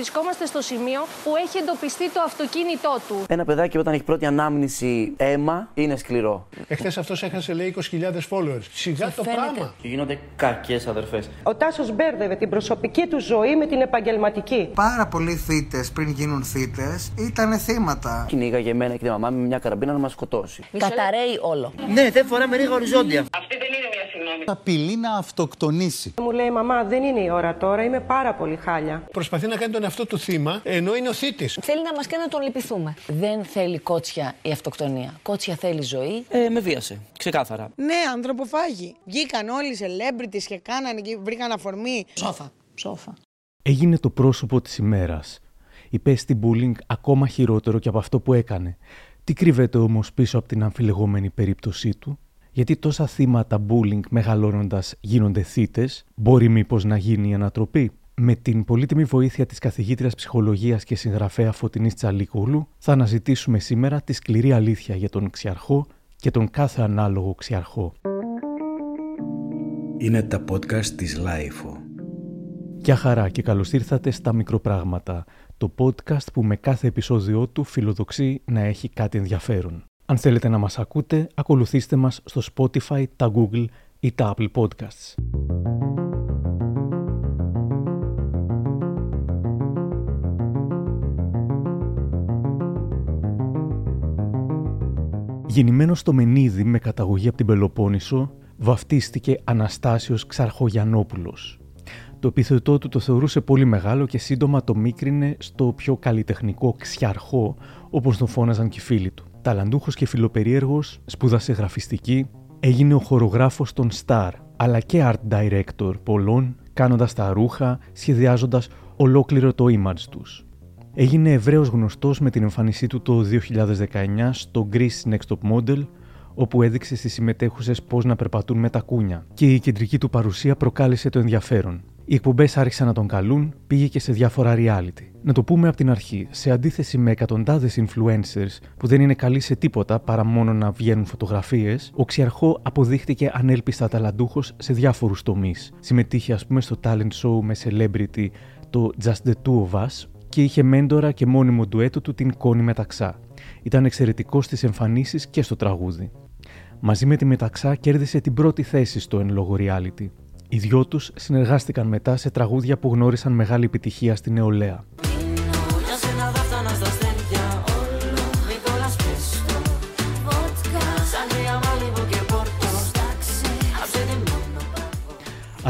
βρισκόμαστε στο σημείο που έχει εντοπιστεί το αυτοκίνητό του. Ένα παιδάκι όταν έχει πρώτη ανάμνηση αίμα είναι σκληρό. Εχθές αυτός έχασε λέει 20.000 followers. Σιγά το πράγμα. Και γίνονται κακές αδερφές. Ο Τάσος μπέρδευε την προσωπική του ζωή με την επαγγελματική. Πάρα πολλοί θύτε πριν γίνουν θύτε ήταν θύματα. Κυνήγαγε εμένα και τη μαμά με μια καραμπίνα να μας σκοτώσει. Καταραίει όλο. Ναι, δεν φοράμε ρίγα οριζόντια. Αυτή δεν είναι μια συγγνώμη. Απειλεί να αυτοκτονήσει. Μου λέει μαμά δεν είναι η ώρα τώρα, είμαι πάρα πολύ χάλια. Προσπαθεί να κάνει τον εαυτό του θύμα ενώ είναι ο θήτης. Θέλει να μας κάνει να τον λυπηθούμε. Δεν θέλει κότσια η αυτοκτονία. Κότσια θέλει ζωή. Ε, με βίασε. Ξεκάθαρα. Ναι, ανθρωποφάγη. Βγήκαν όλοι οι celebrities και κάνανε και βρήκαν αφορμή. Σόφα. Σόφα. Έγινε το πρόσωπο της ημέρας. Υπέστη bullying ακόμα χειρότερο και από αυτό που έκανε. Τι κρύβεται όμως πίσω από την αμφιλεγόμενη περίπτωσή του; Γιατί τόσα θύματα bullying μεγαλώνοντας γίνονται θύτες, μπορεί μήπως να γίνει η ανατροπή; Με την πολύτιμη βοήθεια της καθηγήτριας ψυχολογίας και συγγραφέα Φωτεινής Τσαλίκουλου θα αναζητήσουμε σήμερα τη σκληρή αλήθεια για τον ξιαρχό και τον κάθε ανάλογο ξιαρχό. Είναι τα podcast της Lifo. Γεια χαρά και καλώς ήρθατε στα Μικροπράγματα, το podcast που με κάθε επεισόδιό του φιλοδοξεί να έχει κάτι ενδιαφέρον. Αν θέλετε να μας ακούτε, ακολουθήστε μας στο Spotify, τα Google ή τα Apple Podcasts. Γεννημένος στο Μενίδη με καταγωγή από την Πελοπόννησο, βαφτίστηκε Αναστάσιος Ξαρχογιανόπουλος. Το επίθετό του το θεωρούσε πολύ μεγάλο και σύντομα το μίκρινε στο πιο καλλιτεχνικό ξιαρχό, όπως τον φώναζαν και οι φίλοι του. Ταλαντούχος και φιλοπερίεργος, σπούδασε γραφιστική, έγινε ο χορογράφος των Star, αλλά και art director πολλών, κάνοντας τα ρούχα, σχεδιάζοντας ολόκληρο το image τους. Έγινε ευρέως γνωστός με την εμφάνισή του το 2019 στο Greece Next Top Model, όπου έδειξε στις συμμετέχουσες πώς να περπατούν με τα κούνια και η κεντρική του παρουσία προκάλεσε το ενδιαφέρον. Οι εκπομπές άρχισαν να τον καλούν, πήγε και σε διάφορα reality. Να το πούμε από την αρχή, σε αντίθεση με εκατοντάδες influencers που δεν είναι καλοί σε τίποτα παρά μόνο να βγαίνουν φωτογραφίες, ο Ξιαρχό αποδείχτηκε ανέλπιστα ταλαντούχος σε διάφορους τομείς. Συμμετείχε, ας πούμε, στο talent show με celebrity το Just the Two of Us και είχε μέντορα και μόνιμο ντουέτο του την Κόνη Μεταξά. Ήταν εξαιρετικός στις εμφανίσεις και στο τραγούδι. Μαζί με τη Μεταξά κέρδισε την πρώτη θέση στο εν λόγω reality. Οι δυο τους συνεργάστηκαν μετά σε τραγούδια που γνώρισαν μεγάλη επιτυχία στην νεολαία.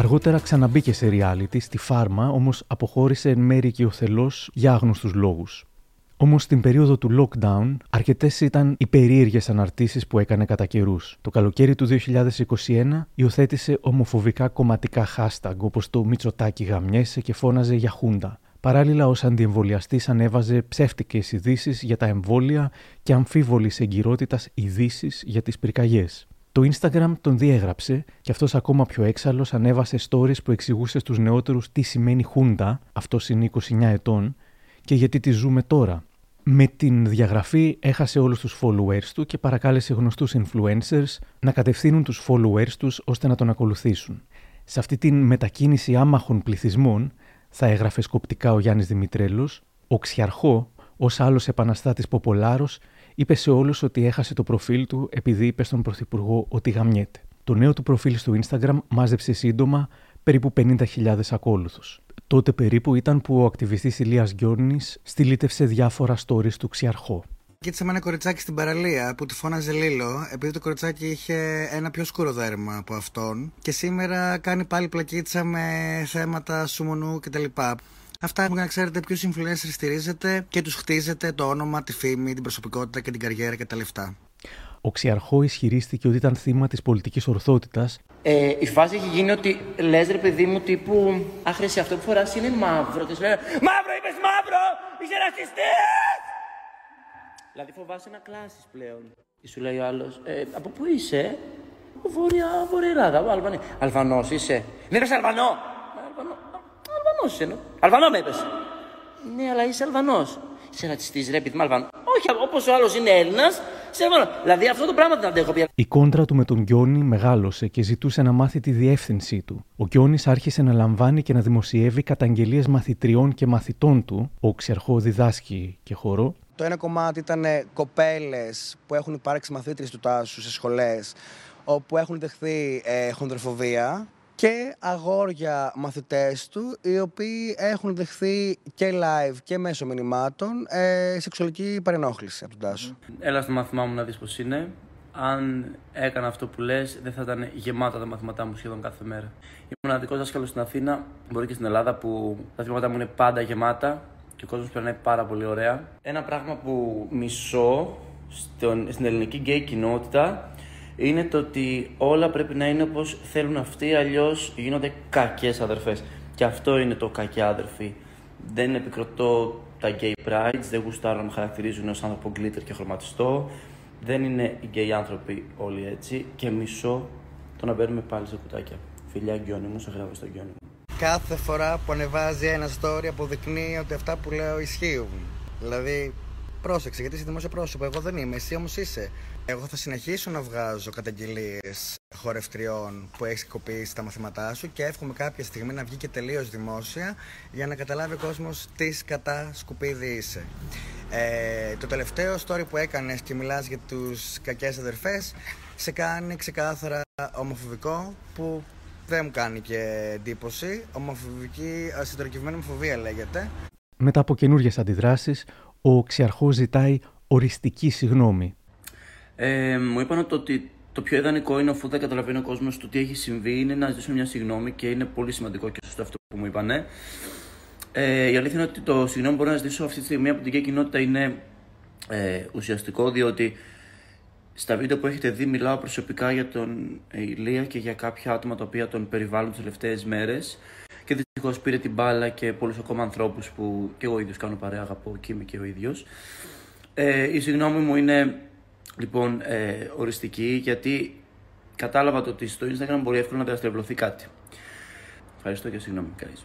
Αργότερα ξαναμπήκε σε reality στη Φάρμα, όμως αποχώρησε εν μέρη και ο θελός για άγνωστους λόγους. Όμως στην περίοδο του lockdown, αρκετές ήταν οι περίεργες αναρτήσεις που έκανε κατά καιρούς. Το καλοκαίρι του 2021 υιοθέτησε ομοφοβικά κομματικά hashtag όπως το Μητσοτάκι γαμιέσαι και φώναζε για χούντα. Παράλληλα, ω αντιεμβολιαστή ανέβαζε ψεύτικες ειδήσεις για τα εμβόλια και αμφίβολης εγκυρότητας ειδήσεις για τις πυρκαγιές. Το Instagram τον διέγραψε και αυτός ακόμα πιο έξαλλος ανέβασε stories που εξηγούσε στους νεότερους τι σημαίνει χούντα, αυτός είναι 29 ετών, και γιατί τη ζούμε τώρα. Με την διαγραφή έχασε όλους τους followers του και παρακάλεσε γνωστούς influencers να κατευθύνουν τους followers τους ώστε να τον ακολουθήσουν. Σε αυτή την μετακίνηση άμαχων πληθυσμών θα έγραφε σκοπτικά ο Γιάννης Δημητρέλος, ο Ξιαρχό, ως άλλος επαναστάτης Ποπολάρος, είπε σε όλους ότι έχασε το προφίλ του επειδή είπε στον Πρωθυπουργό ότι γαμιέται. Το νέο του προφίλ στο Instagram μάζεψε σύντομα περίπου 50.000 ακόλουθους. Τότε περίπου ήταν που ο ακτιβιστής Ηλίας Γκιόρνης στυλίτευσε διάφορα stories του Ξιαρχό. Κοίταξε με ένα κοριτσάκι στην παραλία που τη φώναζε Λίλο, επειδή το κοριτσάκι είχε ένα πιο σκούρο δέρμα από αυτόν. Και σήμερα κάνει πάλι πλακίτσα με θέματα σουμονού κτλ. Αυτά για να ξέρετε ποιους influencers στηρίζετε και τους χτίζετε το όνομα, τη φήμη, την προσωπικότητα και την καριέρα και τα λεφτά. Ο Ξιαρχό ισχυρίστηκε ότι ήταν θύμα της πολιτικής ορθότητας. Ε, η φάση έχει γίνει ότι λες ρε παιδί μου τύπου Άχρηση αυτό που φοράς είναι μαύρο. Τη λένε Μαύρο, είπες μαύρο! Είσαι ρατσιστή! Δηλαδή φοβάσαι να κλάσεις πλέον. Και σου λέει ο άλλος, ε, από πού είσαι, Βόρεια, Βόρεια Ελλάδα, Αλβανία. Αλβανός είσαι. Ναι, είπε Αλβανό! Αλβανό, Αλβανός είσαι, ναι. Αλβανό με είπες. Ναι, αλλά είσαι Αλβανός. Είσαι ρατσιστή, ρε παιδί μου, Αλβανό. Όχι, όπως ο άλλος είναι Έλληνας, σε Δηλαδή αυτό το πράγμα δεν αντέχω πια. Η κόντρα του με τον Γκιόνι μεγάλωσε και ζητούσε να μάθει τη διεύθυνσή του. Ο Γκιόνι άρχισε να λαμβάνει και να δημοσιεύει καταγγελίες μαθητριών και μαθητών του. Ο ξερχό διδάσκει και χορό. Το ένα κομμάτι ήταν κοπέλες που έχουν υπάρξει μαθήτριες του Τάσου σε σχολές όπου έχουν δεχθεί ε, χονδροφοβία και αγόρια μαθητές του οι οποίοι έχουν δεχθεί και live και μέσω μηνυμάτων ε, σεξουαλική παρενόχληση από τον Τάσο. Έλα στο μάθημά μου να δεις πώς είναι. Αν έκανα αυτό που λες, δεν θα ήταν γεμάτα τα μαθήματά μου σχεδόν κάθε μέρα. Είμαι μοναδικό δάσκαλος στην Αθήνα, μπορεί και στην Ελλάδα, που τα μαθήματά μου είναι πάντα γεμάτα και ο κόσμος περνάει πάρα πολύ ωραία. Ένα πράγμα που μισώ στην ελληνική γκέι κοινότητα είναι το ότι όλα πρέπει να είναι όπως θέλουν αυτοί, αλλιώς γίνονται κακές αδερφές. Και αυτό είναι το κακιά αδερφή. Δεν επικροτώ τα gay prides, δεν γουστάρω να με χαρακτηρίζουν ως άνθρωπο glitter και χρωματιστό. Δεν είναι οι gay άνθρωποι όλοι έτσι και μισώ το να μπαίνουμε πάλι σε κουτάκια. Φιλιά Γκιόνι μου, σε γράφω στο Γκιόνι μου. Κάθε φορά που ανεβάζει ένα story αποδεικνύει ότι αυτά που λέω ισχύουν. Δηλαδή, πρόσεξε γιατί είσαι δημόσιο πρόσωπο. Εγώ δεν είμαι, εσύ όμως είσαι. Εγώ θα συνεχίσω να βγάζω καταγγελίες χορευτριών που έχεις κοπήσει τα μαθήματά σου και εύχομαι κάποια στιγμή να βγει και τελείως δημόσια για να καταλάβει ο κόσμος τι κατά σκουπίδι είσαι. Ε, το τελευταίο story που έκανες και μιλάς για τους κακές αδερφές σε κάνει ξεκάθαρα ομοφοβικό που δεν μου κάνει και εντύπωση. Ομοφοβική, συντορικευμένη ομοφοβία λέγεται. Μετά από καινούριε αντιδράσεις, ο Ξιαρχός ζητάει οριστική συγνώμη ε, μου είπαν ότι το πιο ιδανικό είναι αφού δεν καταλαβαίνει ο κόσμος το τι έχει συμβεί είναι να ζητήσουμε μια συγγνώμη και είναι πολύ σημαντικό και σωστό αυτό που μου είπαν. Ε, η αλήθεια είναι ότι το συγγνώμη που μπορώ να ζητήσω αυτή τη στιγμή από την κοινότητα είναι ε, ουσιαστικό διότι στα βίντεο που έχετε δει μιλάω προσωπικά για τον Ηλία και για κάποια άτομα τα οποία τον περιβάλλουν τις τελευταίες μέρες. Και δυστυχώς πήρε την μπάλα και πολλούς ακόμα ανθρώπους που και εγώ ίδιος κάνω παρέα, αγαπώ και είμαι και ο ίδιος. Ε, η συγγνώμη μου είναι λοιπόν ε, οριστική γιατί κατάλαβα το ότι στο Instagram μπορεί εύκολα να διαστρεβλωθεί κάτι. Ευχαριστώ και συγγνώμη, Καΐς.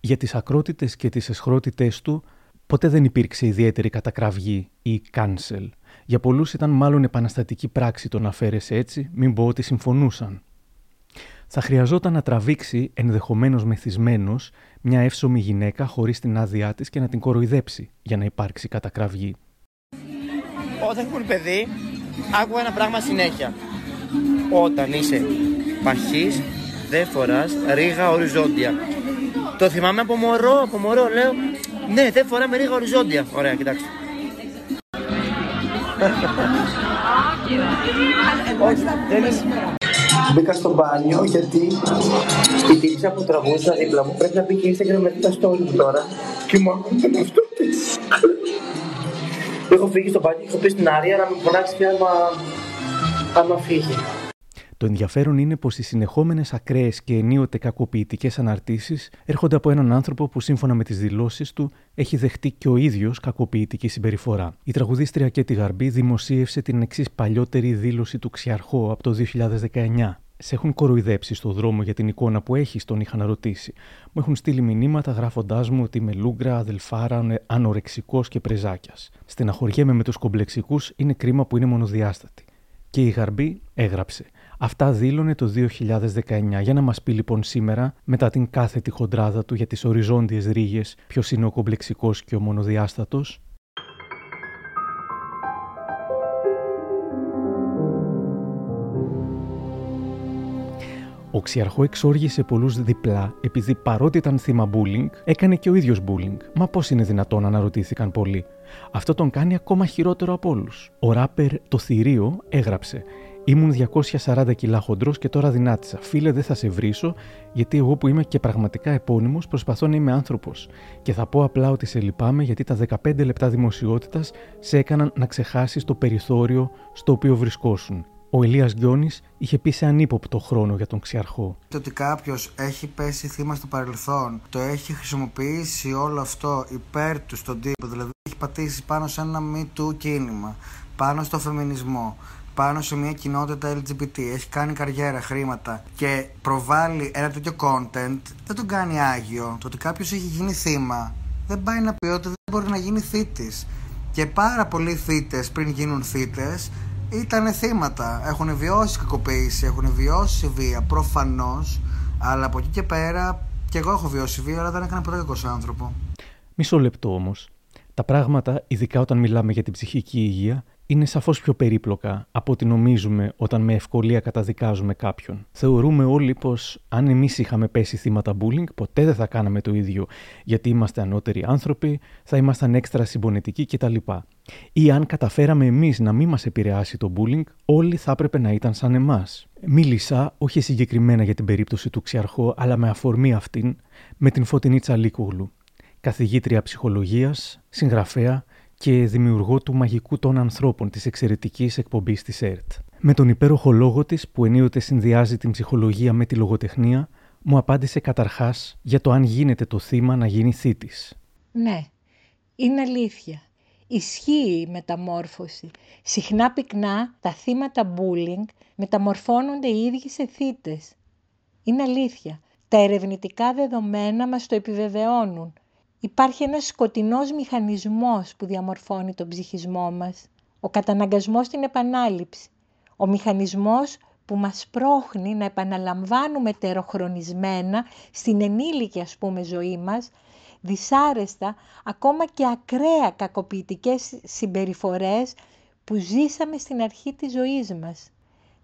Για τις ακρότητες και τις εσχρότητες του ποτέ δεν υπήρξε ιδιαίτερη κατακραυγή ή cancel. Για πολλούς ήταν μάλλον επαναστατική πράξη το να φέρεσαι έτσι, μην πω ότι συμφωνούσαν. Θα χρειαζόταν να τραβήξει, ενδεχομένως μεθυσμένος, μια εύσωμη γυναίκα χωρίς την άδειά της και να την κοροϊδέψει για να υπάρξει κατακραυγή όταν έχουν παιδί, άκουγα ένα πράγμα συνέχεια. Όταν είσαι παχής, δεν φοράς ρίγα οριζόντια. Το θυμάμαι από μωρό, από μωρό, λέω, ναι, δεν φοράμε ρίγα οριζόντια. Ωραία, κοιτάξτε. Μπήκα στο μπάνιο γιατί η τύψη που τραβούσα δίπλα μου πρέπει να πει και Instagram με τα story μου τώρα και μου ακούτε αυτό έχω φύγει στο μπάνιο και έχω πει στην Άρια να με φωνάξεις πια άμα, άμα φύγει. Το ενδιαφέρον είναι πως οι συνεχόμενες ακραίες και ενίοτε κακοποιητικές αναρτήσεις έρχονται από έναν άνθρωπο που σύμφωνα με τις δηλώσεις του έχει δεχτεί και ο ίδιος κακοποιητική συμπεριφορά. Η τραγουδίστρια Κέτι Γαρμπή δημοσίευσε την εξής παλιότερη δήλωση του Ξιαρχώ από το 2019 σε έχουν κοροϊδέψει στο δρόμο για την εικόνα που έχει, τον είχαν ρωτήσει. Μου έχουν στείλει μηνύματα γράφοντάς μου ότι είμαι λούγκρα, αδελφάρα, ανορεξικός και πρεζάκιας. Στεναχωριέμαι με τους κομπλεξικούς, είναι κρίμα που είναι μονοδιάστατη. Και η Γαρμπή έγραψε. Αυτά δήλωνε το 2019. Για να μας πει λοιπόν σήμερα, μετά την κάθετη χοντράδα του για τις οριζόντιες ρίγες, ποιος είναι ο κομπλεξικός και ο μονοδιάστατος. Ο Ξιαρχό εξόργησε πολλούς διπλά, επειδή παρότι ήταν θύμα bullying, έκανε και ο ίδιος bullying. Μα πώς είναι δυνατόν, αναρωτήθηκαν πολλοί. Αυτό τον κάνει ακόμα χειρότερο από όλους. Ο ράπερ Το Θηρίο έγραψε. Ήμουν 240 κιλά χοντρός και τώρα δυνάτησα. Φίλε, δεν θα σε βρίσω, γιατί εγώ που είμαι και πραγματικά επώνυμος προσπαθώ να είμαι άνθρωπος. Και θα πω απλά ότι σε λυπάμαι γιατί τα 15 λεπτά δημοσιότητας σε έκαναν να ξεχάσεις το περιθώριο στο οποίο βρισκόσουν. Ο Ηλίας Γκιόνη είχε πει σε ανύποπτο χρόνο για τον Ξιαρχό. Το ότι κάποιος έχει πέσει θύμα στο παρελθόν, το έχει χρησιμοποιήσει όλο αυτό υπέρ του στον τύπο, δηλαδή έχει πατήσει πάνω σε ένα μη του κίνημα, πάνω στο φεμινισμό, πάνω σε μια κοινότητα LGBT, έχει κάνει καριέρα, χρήματα και προβάλλει ένα τέτοιο content, δεν τον κάνει άγιο. Το ότι κάποιος έχει γίνει θύμα δεν πάει να πει ότι δεν μπορεί να γίνει θήτης. Και πάρα πολλοί θύτες πριν γίνουν θύτες ήταν θύματα. Έχουν βιώσει κακοποίηση, έχουν βιώσει βία, προφανώς. Αλλά από εκεί και πέρα, και εγώ έχω βιώσει βία, αλλά δεν έκανα ποτέ κακό άνθρωπο. Μισό λεπτό όμως. Τα πράγματα, ειδικά όταν μιλάμε για την ψυχική υγεία, είναι σαφώς πιο περίπλοκα από ό,τι νομίζουμε όταν με ευκολία καταδικάζουμε κάποιον. Θεωρούμε όλοι πως αν εμείς είχαμε πέσει θύματα bullying, ποτέ δεν θα κάναμε το ίδιο, γιατί είμαστε ανώτεροι άνθρωποι, θα ήμασταν έξτρα συμπονετικοί κτλ. Ή αν καταφέραμε εμείς να μην μας επηρεάσει το bullying, όλοι θα έπρεπε να ήταν σαν εμάς. Μίλησα, όχι συγκεκριμένα για την περίπτωση του Ξιαρχώ, αλλά με αφορμή αυτήν, με την Φωτεινή Τσαλίκουγλου, καθηγήτρια ψυχολογίας, συγγραφέα και δημιουργό του μαγικού των ανθρώπων της εξαιρετικής εκπομπής της ΕΡΤ. Με τον υπέροχο λόγο της που ενίοτε συνδυάζει την ψυχολογία με τη λογοτεχνία, μου απάντησε καταρχάς για το αν γίνεται το θύμα να γίνει θήτης. Ναι, είναι αλήθεια. Ισχύει η μεταμόρφωση. Συχνά πυκνά τα θύματα bullying μεταμορφώνονται οι ίδιοι σε θύτες. Είναι αλήθεια. Τα ερευνητικά δεδομένα μας το επιβεβαιώνουν υπάρχει ένας σκοτεινός μηχανισμός που διαμορφώνει τον ψυχισμό μας. Ο καταναγκασμός στην επανάληψη. Ο μηχανισμός που μας πρόχνει να επαναλαμβάνουμε τεροχρονισμένα στην ενήλικη ας πούμε ζωή μας, δυσάρεστα, ακόμα και ακραία κακοποιητικές συμπεριφορές που ζήσαμε στην αρχή της ζωής μας.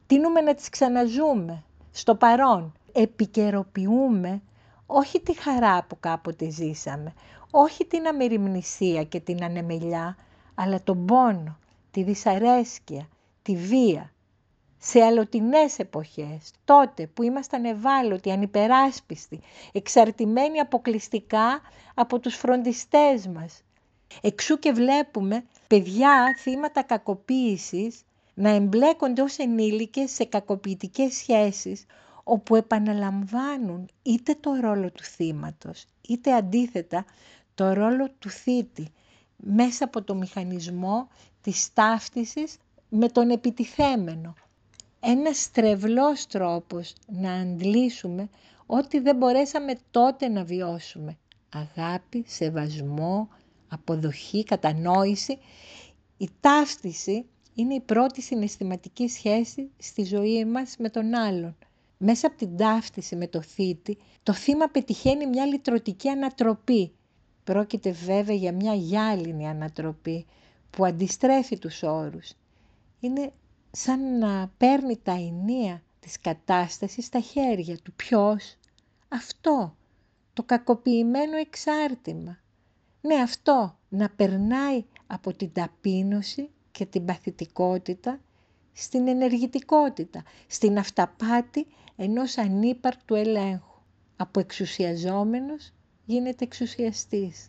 Τίνουμε να τις ξαναζούμε, στο παρόν. Επικαιροποιούμε όχι τη χαρά που κάποτε ζήσαμε, όχι την αμεριμνησία και την ανεμελιά, αλλά τον πόνο, τη δυσαρέσκεια, τη βία. Σε αλλοτινές εποχές, τότε που ήμασταν ευάλωτοι, ανυπεράσπιστοι, εξαρτημένοι αποκλειστικά από τους φροντιστές μας. Εξού και βλέπουμε παιδιά θύματα κακοποίησης να εμπλέκονται ως ενήλικες σε κακοποιητικές σχέσεις, όπου επαναλαμβάνουν είτε το ρόλο του θύματος, είτε αντίθετα το ρόλο του θήτη μέσα από το μηχανισμό της ταύτισης με τον επιτιθέμενο. Ένας στρεβλός τρόπος να αντλήσουμε ό,τι δεν μπορέσαμε τότε να βιώσουμε. Αγάπη, σεβασμό, αποδοχή, κατανόηση. Η ταύτιση είναι η πρώτη συναισθηματική σχέση στη ζωή μας με τον άλλον μέσα από την ταύτιση με το θήτη, το θύμα πετυχαίνει μια λυτρωτική ανατροπή. Πρόκειται βέβαια για μια γυάλινη ανατροπή που αντιστρέφει τους όρους. Είναι σαν να παίρνει τα ενία της κατάστασης στα χέρια του. Ποιος; Αυτό. Το κακοποιημένο εξάρτημα. Ναι, αυτό. Να περνάει από την ταπείνωση και την παθητικότητα στην ενεργητικότητα, στην αυταπάτη ενός ανύπαρτου ελέγχου. Από εξουσιαζόμενος γίνεται εξουσιαστής.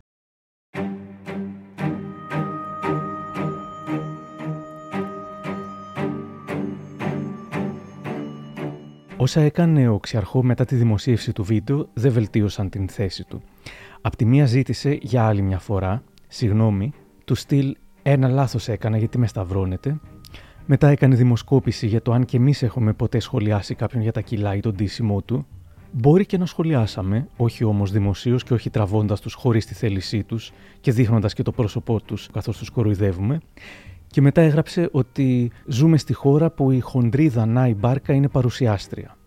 Όσα έκανε ο Ξιαρχό μετά τη δημοσίευση του βίντεο δεν βελτίωσαν την θέση του. Απ' τη μία ζήτησε για άλλη μια φορά, συγγνώμη, του στυλ ένα λάθος έκανα γιατί με σταυρώνετε μετά έκανε δημοσκόπηση για το αν και εμείς έχουμε ποτέ σχολιάσει κάποιον για τα κιλά ή τον τίσιμό του. Μπορεί και να σχολιάσαμε, όχι όμως δημοσίως και όχι τραβώντας τους χωρίς τη θέλησή τους και δείχνοντας και το πρόσωπό τους καθώς τους κοροϊδεύουμε. Και μετά έγραψε ότι ζούμε στη χώρα που η χοντρή Δανάη Μπάρκα είναι παρουσιάστρια.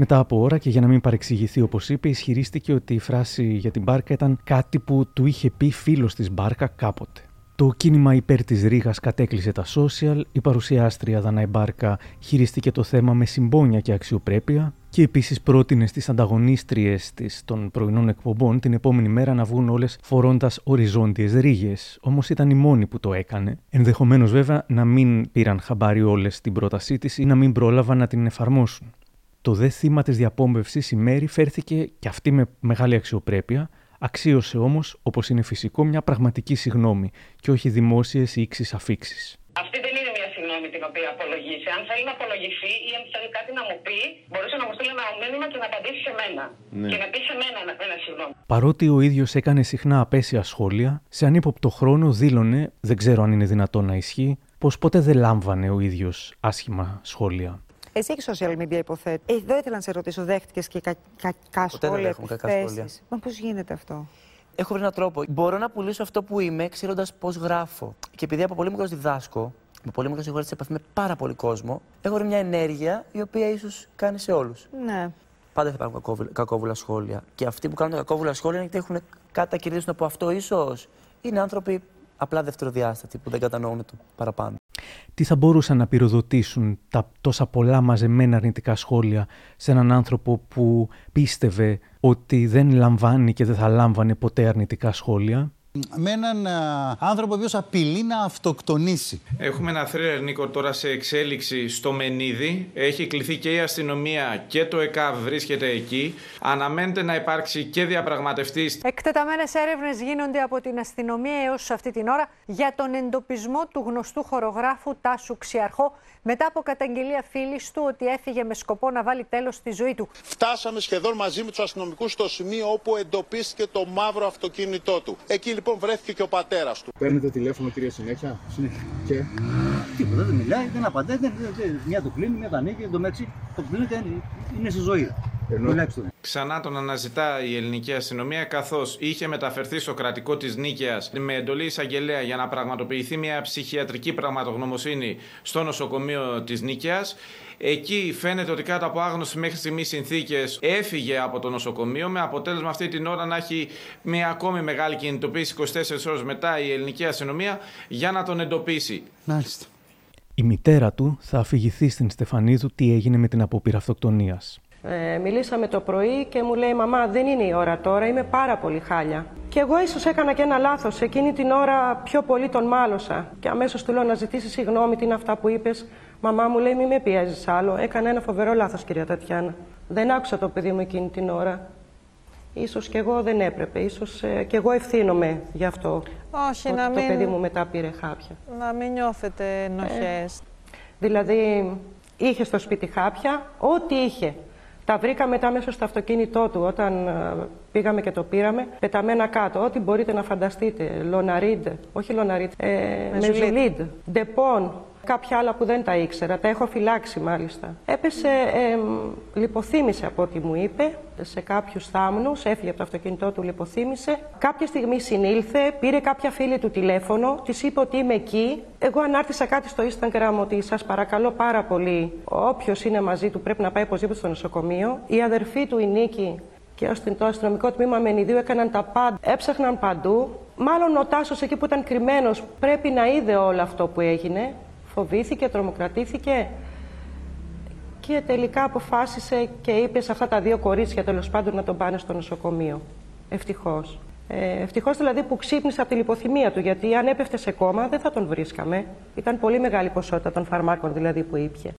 Μετά από ώρα και για να μην παρεξηγηθεί όπως είπε, ισχυρίστηκε ότι η φράση για την Μπάρκα ήταν κάτι που του είχε πει φίλος της Μπάρκα κάποτε. Το κίνημα υπέρ της Ρήγας κατέκλυσε τα social, η παρουσιάστρια Δανάη Μπάρκα χειρίστηκε το θέμα με συμπόνια και αξιοπρέπεια και επίσης πρότεινε στις ανταγωνίστριες της των πρωινών εκπομπών την επόμενη μέρα να βγουν όλες φορώντας οριζόντιες ρίγες, όμως ήταν η μόνη που το έκανε. Ενδεχομένως βέβαια να μην πήραν χαμπάρι όλες την πρότασή της ή να μην πρόλαβαν να την εφαρμόσουν. Το δε θύμα της διαπόμπευσης η Μέρη φέρθηκε και αυτή με μεγάλη αξιοπρέπεια, Αξίωσε όμως, όπως είναι φυσικό, μια πραγματική συγνώμη και όχι δημόσιες ήξει αφήξεις. Αυτή δεν είναι μια συγνώμη την οποία απολογήσει. Αν θέλει να απολογηθεί ή αν θέλει κάτι να μου πει, μπορούσε να μου στείλει ένα μήνυμα και να απαντήσει σε μένα. Ναι. Και να πει σε μένα ένα συγγνώμη. Παρότι ο ίδιος έκανε συχνά απέσια σχόλια, σε ανύποπτο χρόνο δήλωνε, δεν ξέρω αν είναι δυνατόν να ισχύει, πως ποτέ δεν λάμβανε ο ίδιος άσχημα σχόλια. Εσύ έχεις social media, υποθέτω. Ε, εδώ ήθελα να σε ρωτήσω, δέχτηκες και κα, κακά σχόλια. Δεν κακά σχόλια. Μα πώς γίνεται αυτό; έχω βρει έναν τρόπο. Μπορώ να πουλήσω αυτό που είμαι, ξέροντας πώς γράφω. Και επειδή από πολύ μικρός διδάσκω, με πολύ μικρό έχω έρθει σε επαφή με πάρα πολύ κόσμο, έχω βρει μια ενέργεια η οποία ίσως κάνει σε όλους. Ναι. Πάντα θα υπάρχουν κακόβουλα, κακόβουλα σχόλια. Και αυτοί που κάνουν τα κακόβουλα σχόλια είναι γιατί έχουν κάτι να κερδίσουν από αυτό, ίσως. Είναι άνθρωποι απλά δευτεροδιάστατοι που δεν κατανοούν το παραπάνω. Τι θα μπορούσαν να πυροδοτήσουν τα τόσα πολλά μαζεμένα αρνητικά σχόλια σε έναν άνθρωπο που πίστευε ότι δεν λαμβάνει και δεν θα λάμβανε ποτέ αρνητικά σχόλια; Με έναν άνθρωπο ο οποίος απειλεί να αυτοκτονήσει. Έχουμε ένα θρίλερ Νίκο τώρα σε εξέλιξη στο Μενίδη. Έχει κληθεί και η αστυνομία και το ΕΚΑΒ βρίσκεται εκεί. Αναμένεται να υπάρξει και διαπραγματευτής. Εκτεταμένες έρευνες γίνονται από την αστυνομία έως αυτή την ώρα για τον εντοπισμό του γνωστού χορογράφου Τάσου Ξιαρχό μετά από καταγγελία φίλης του ότι έφυγε με σκοπό να βάλει τέλος στη ζωή του. Φτάσαμε σχεδόν μαζί με τους αστυνομικούς στο σημείο όπου εντοπίστηκε το μαύρο αυτοκίνητό του. Εκεί λοιπόν βρέθηκε και ο πατέρας του. Παίρνετε τηλέφωνο, κύριε, συνέχεια. Συνέχεια. Και; Τίποτα, δεν μιλάει, δεν απαντάει. Δεν, δεν, δεν, μια το κλείνει, μια το ανοίγει. Εν τω μεταξύ, το κλείνει είναι στη ζωή. Ξανά τον αναζητά η ελληνική αστυνομία, καθώς είχε μεταφερθεί στο κρατικό της Νίκαιας με εντολή εισαγγελέα για να πραγματοποιηθεί μια ψυχιατρική πραγματογνωμοσύνη στο νοσοκομείο της Νίκαιας. Εκεί φαίνεται ότι κάτω από άγνωση μέχρι στιγμής συνθήκες έφυγε από το νοσοκομείο με αποτέλεσμα αυτή την ώρα να έχει μια ακόμη μεγάλη κινητοποίηση 24 ώρες μετά η ελληνική αστυνομία για να τον εντοπίσει. Μάλιστα. Η μητέρα του θα αφηγηθεί στην Στεφανίδου τι έγινε με την απόπειρα αυτοκτονίας. Ε, μιλήσαμε το πρωί και μου λέει «Μαμά, δεν είναι η ώρα τώρα, είμαι πάρα πολύ χάλια». Και εγώ ίσως έκανα και ένα λάθος. Εκείνη την ώρα πιο πολύ τον μάλωσα. Και αμέσως του λέω να ζητήσεις συγγνώμη, τι είναι αυτά που είπες. Μαμά μου λέει «Μη με πιέζεις άλλο». Έκανα ένα φοβερό λάθος, κυρία Τατιάνα. Δεν άκουσα το παιδί μου εκείνη την ώρα. Ίσως και εγώ δεν έπρεπε. Ίσως ε, και εγώ ευθύνομαι γι' αυτό. Όχι, ότι να το μην... παιδί μου μετά πήρε χάπια. Να μην νιώθετε ενοχές. Ε, δηλαδή, είχε στο σπίτι χάπια, ό,τι είχε. Τα βρήκα μετά μέσα στο αυτοκίνητό του όταν ε, πήγαμε και το πήραμε. Πεταμένα κάτω. Ό,τι μπορείτε να φανταστείτε. Λοναρίντ, όχι Lonarid, ε, Mesulid, Depon, κάποια άλλα που δεν τα ήξερα. Τα έχω φυλάξει μάλιστα. Έπεσε, ε, λιποθύμησε από ό,τι μου είπε, σε κάποιους θάμνους, έφυγε από το αυτοκίνητό του, λιποθύμησε. Κάποια στιγμή συνήλθε, πήρε κάποια φίλη του τηλέφωνο, της είπε ότι είμαι εκεί. Εγώ ανάρτησα κάτι στο Instagram ότι σας παρακαλώ πάρα πολύ, όποιος είναι μαζί του πρέπει να πάει οπωσδήποτε στο νοσοκομείο. Η αδερφή του, η Νίκη, και το αστυνομικό τμήμα Μενιδίου έκαναν τα πάντα, έψαχναν παντού. Μάλλον ο Τάσος εκεί που ήταν κρυμμένος πρέπει να είδε όλο αυτό που έγινε φοβήθηκε, τρομοκρατήθηκε και τελικά αποφάσισε και είπε σε αυτά τα δύο κορίτσια τέλος πάντων να τον πάνε στο νοσοκομείο. Ευτυχώς. Ε, Ευτυχώς δηλαδή που ξύπνησε από τη λιποθυμία του, γιατί αν έπεφτε σε κόμμα δεν θα τον βρίσκαμε. Ήταν πολύ μεγάλη ποσότητα των φαρμάκων δηλαδή που ήπια.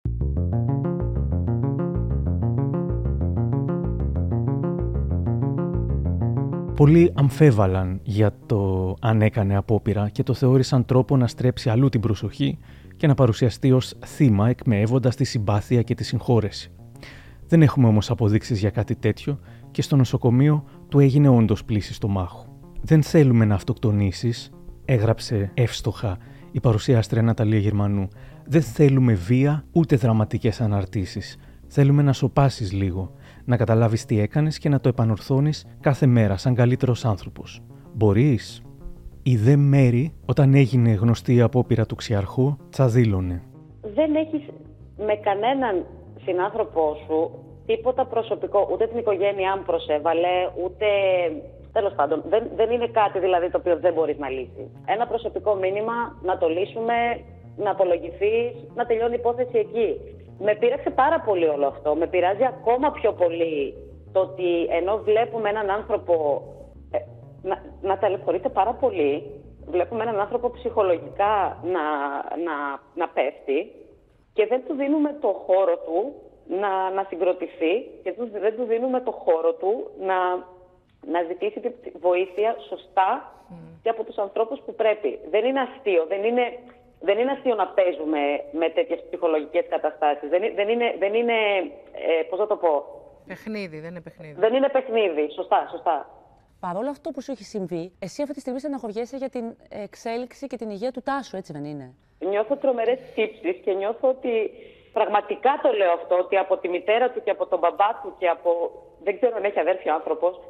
Πολλοί αμφέβαλαν για το αν έκανε απόπειρα και το θεώρησαν τρόπο να στρέψει αλλού την προσοχή και να παρουσιαστεί ως θύμα εκμεεύοντας τη συμπάθεια και τη συγχώρεση. Δεν έχουμε όμως αποδείξεις για κάτι τέτοιο και στο νοσοκομείο του έγινε όντως πλήση στο μάχο. «Δεν θέλουμε να αυτοκτονήσεις», έγραψε εύστοχα η παρουσιάστρια Ναταλία Γερμανού. «Δεν θέλουμε βία ούτε δραματικές αναρτήσεις. Θέλουμε να σοπάσεις λίγο, να καταλάβεις τι έκανες και να το επανορθώνεις κάθε μέρα σαν καλύτερος άνθρωπος. Μπορείς» η δε Μέρη, όταν έγινε γνωστή η απόπειρα του ξιαρχού, τσαδίλωνε. Δεν έχεις με κανέναν συνάνθρωπό σου τίποτα προσωπικό, ούτε την οικογένειά μου προσέβαλε, ούτε... Τέλος πάντων, δεν, δεν είναι κάτι δηλαδή το οποίο δεν μπορείς να λύσεις. Ένα προσωπικό μήνυμα, να το λύσουμε, να απολογηθείς, να τελειώνει η υπόθεση εκεί. Με πείραξε πάρα πολύ όλο αυτό. Με πειράζει ακόμα πιο πολύ το ότι ενώ βλέπουμε έναν άνθρωπο να, να ταλαιπωρείται πάρα πολύ. Βλέπουμε έναν άνθρωπο ψυχολογικά να, να, να πέφτει και δεν του δίνουμε το χώρο του να, να συγκροτηθεί και δεν του δίνουμε το χώρο του να, να ζητήσει τη βοήθεια σωστά και από τους ανθρώπους που πρέπει. Δεν είναι αστείο, δεν είναι, δεν είναι αστείο να παίζουμε με τέτοιες ψυχολογικές καταστάσεις. Δεν, δεν είναι, δεν είναι ε, πώς θα το πω... Παιχνίδι, δεν είναι παιχνίδι. Δεν είναι παιχνίδι, σωστά, σωστά. Παρόλο αυτό που σου έχει συμβεί, εσύ αυτή τη στιγμή στεναχωριέσαι για την εξέλιξη και την υγεία του Τάσου, έτσι δεν είναι; Νιώθω τρομερές τύψει και νιώθω ότι πραγματικά το λέω αυτό, ότι από τη μητέρα του και από τον μπαμπά του και από. Δεν ξέρω αν έχει αδέρφια άνθρωπος.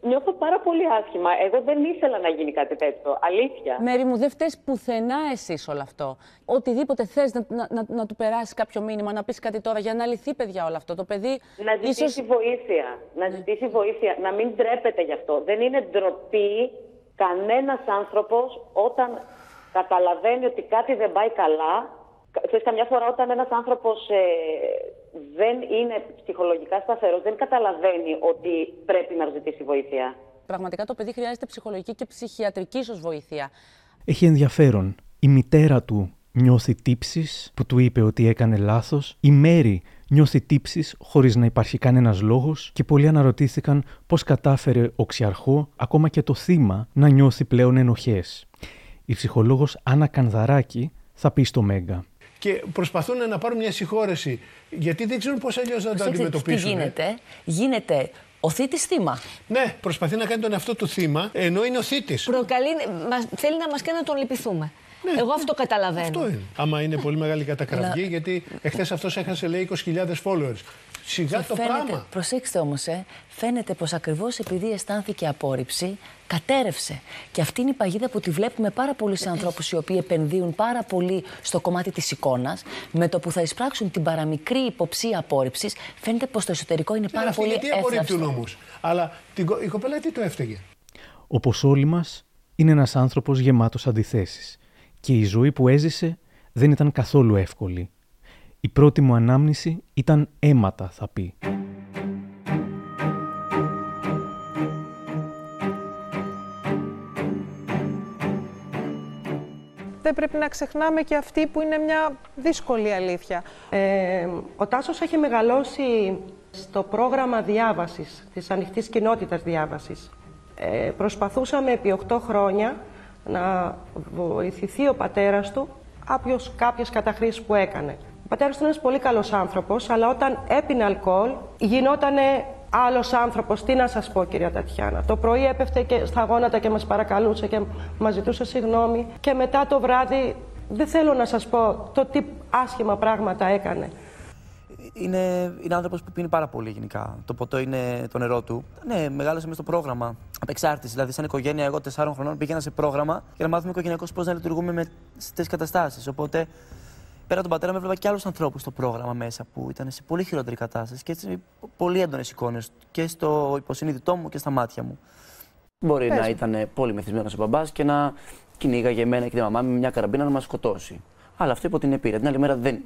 Νιώθω πάρα πολύ άσχημα. Εγώ δεν ήθελα να γίνει κάτι τέτοιο. Αλήθεια. Μέρη μου, δεν φταίεις πουθενά εσύ όλο αυτό. Οτιδήποτε θες να, να, να, να, του περάσει κάποιο μήνυμα, να πεις κάτι τώρα για να λυθεί, παιδιά, όλο αυτό. Το παιδί. Να ζητήσει ίσως... βοήθεια. Να ζητήσει βοήθεια. Να μην ντρέπεται γι' αυτό. Δεν είναι ντροπή κανένας άνθρωπος όταν καταλαβαίνει ότι κάτι δεν πάει καλά. Ξέρεις, καμιά φορά όταν ένας άνθρωπος ε, δεν είναι ψυχολογικά σταθερός, δεν καταλαβαίνει ότι πρέπει να ζητήσει βοήθεια. Πραγματικά το παιδί χρειάζεται ψυχολογική και ψυχιατρική ίσως βοήθεια. Έχει ενδιαφέρον. Η μητέρα του νιώθει τύψεις που του είπε ότι έκανε λάθος. Η Μέρη νιώθει τύψεις χωρίς να υπάρχει κανένας λόγος και πολλοί αναρωτήθηκαν πώς κατάφερε ο Ξιαρχό, ακόμα και το θύμα, να νιώθει πλέον ενοχές. Η ψυχολόγος Άννα Κανδαράκη θα πει στο Μέγκα. Και προσπαθούν να πάρουν μια συγχώρεση, γιατί δεν ξέρουν πώς αλλιώς να το αντιμετωπίσουν. Τι γίνεται, γίνεται ο θήτης θύμα. Ναι, προσπαθεί να κάνει τον εαυτό του θύμα, ενώ είναι ο θήτης. Προκαλεί, μας, θέλει να μας κάνει να τον λυπηθούμε. Ναι. Εγώ αυτό καταλαβαίνω. Αυτό είναι. Άμα είναι πολύ μεγάλη κατακραυγή, γιατί εχθές αυτός έχασε λέει 20.000 followers. Σιγά το φαίνεται, πράγμα. Προσέξτε όμως, ε, φαίνεται πως ακριβώς επειδή αισθάνθηκε απόρριψη, κατέρευσε. Και αυτή είναι η παγίδα που τη βλέπουμε πάρα πολλούς ανθρώπους οι οποίοι επενδύουν πάρα πολύ στο κομμάτι της εικόνας. Με το που θα εισπράξουν την παραμικρή υποψία απόρριψης, φαίνεται πως το εσωτερικό είναι πάρα πολύ εύκολο. Γιατί απορρίπτουν όμω. Αλλά την, η κοπέλα τι το έφταιγε; Όπως όλοι μας, είναι ένας άνθρωπος γεμάτος αντιθέσεις. Και η ζωή που έζησε δεν ήταν καθόλου εύκολη. Η πρώτη μου ανάμνηση ήταν αίματα, θα πει. Δεν πρέπει να ξεχνάμε και αυτή που είναι μια δύσκολη αλήθεια. Ε, ο Τάσος έχει μεγαλώσει στο πρόγραμμα διάβασης, της ανοιχτής κοινότητας διάβασης. Ε, προσπαθούσαμε επί 8 χρόνια να βοηθηθεί ο πατέρας του από κάποιες καταχρήσεις που έκανε. Ο πατέρας του είναι ένας πολύ καλός άνθρωπος, αλλά όταν έπινε αλκοόλ, γινότανε άλλος άνθρωπος. Τι να σας πω, κυρία Τατιάνα. Το πρωί έπεφτε και στα γόνατα και μας παρακαλούσε και μας ζητούσε συγγνώμη. Και μετά το βράδυ, δεν θέλω να σας πω το τι άσχημα πράγματα έκανε. Είναι, είναι άνθρωπος που πίνει πάρα πολύ γενικά. Το ποτό είναι το νερό του. Ναι, μεγάλωσε μες στο πρόγραμμα. Απεξάρτηση. Δηλαδή, σαν οικογένεια, εγώ τεσσάρων χρονών πήγαινα σε πρόγραμμα για να μάθουμε οικογενειακώς πώς να λειτουργούμε με στις καταστάσεις. Οπότε πέρα τον πατέρα μου έβλεπα και άλλους ανθρώπους στο πρόγραμμα μέσα που ήταν σε πολύ χειρότερη κατάσταση και έτσι πολύ έντονες εικόνες και στο υποσυνείδητό μου και στα μάτια μου. Μπορεί Πες. να ήταν πολύ μεθυσμένος ο μπαμπάς και να κυνήγαγε εμένα και τη μαμά με μια καραμπίνα να μας σκοτώσει. Αλλά αυτό υπό την επίρρεια. Την άλλη μέρα δεν,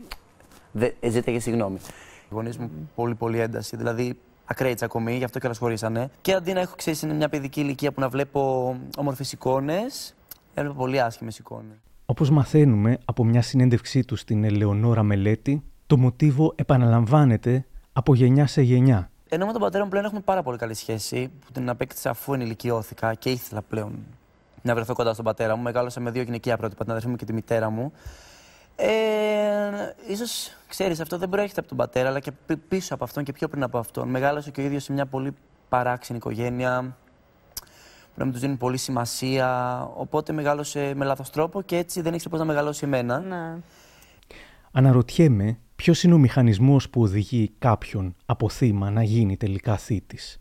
δεν ζήταγε συγγνώμη. Οι γονείς μου πολύ πολύ ένταση. Δηλαδή ακραίοι τσακωμοί, γι' αυτό και χωρίσανε. Και αντί να έχω ξέρεις μια παιδική ηλικία που να βλέπω όμορφες εικόνες, έβλεπα πολύ άσχημες εικόνες. Όπως μαθαίνουμε από μια συνέντευξή του στην Ελεονόρα Μελέτη, το μοτίβο επαναλαμβάνεται από γενιά σε γενιά. Ενώ με τον πατέρα μου πλέον έχουμε πάρα πολύ καλή σχέση, που την απέκτησα αφού ενηλικιώθηκα και ήθελα πλέον να βρεθώ κοντά στον πατέρα μου. Μεγάλωσα με δύο γυναικεία πρότυπα, την αδερφή μου και τη μητέρα μου. Ε, ίσως, ξέρεις, αυτό δεν προέρχεται από τον πατέρα, αλλά και πίσω από αυτόν και πιο πριν από αυτόν. Μεγάλωσε και ο ίδιος σε μια πολύ παράξενη οικογένεια, να μην τους δίνουν πολύ σημασία. Οπότε μεγάλωσε με λάθος τρόπο και έτσι δεν ήξερε πώς να μεγαλώσει εμένα. Ναι. Αναρωτιέμαι ποιος είναι ο μηχανισμός που οδηγεί κάποιον από θύμα να γίνει τελικά θήτης;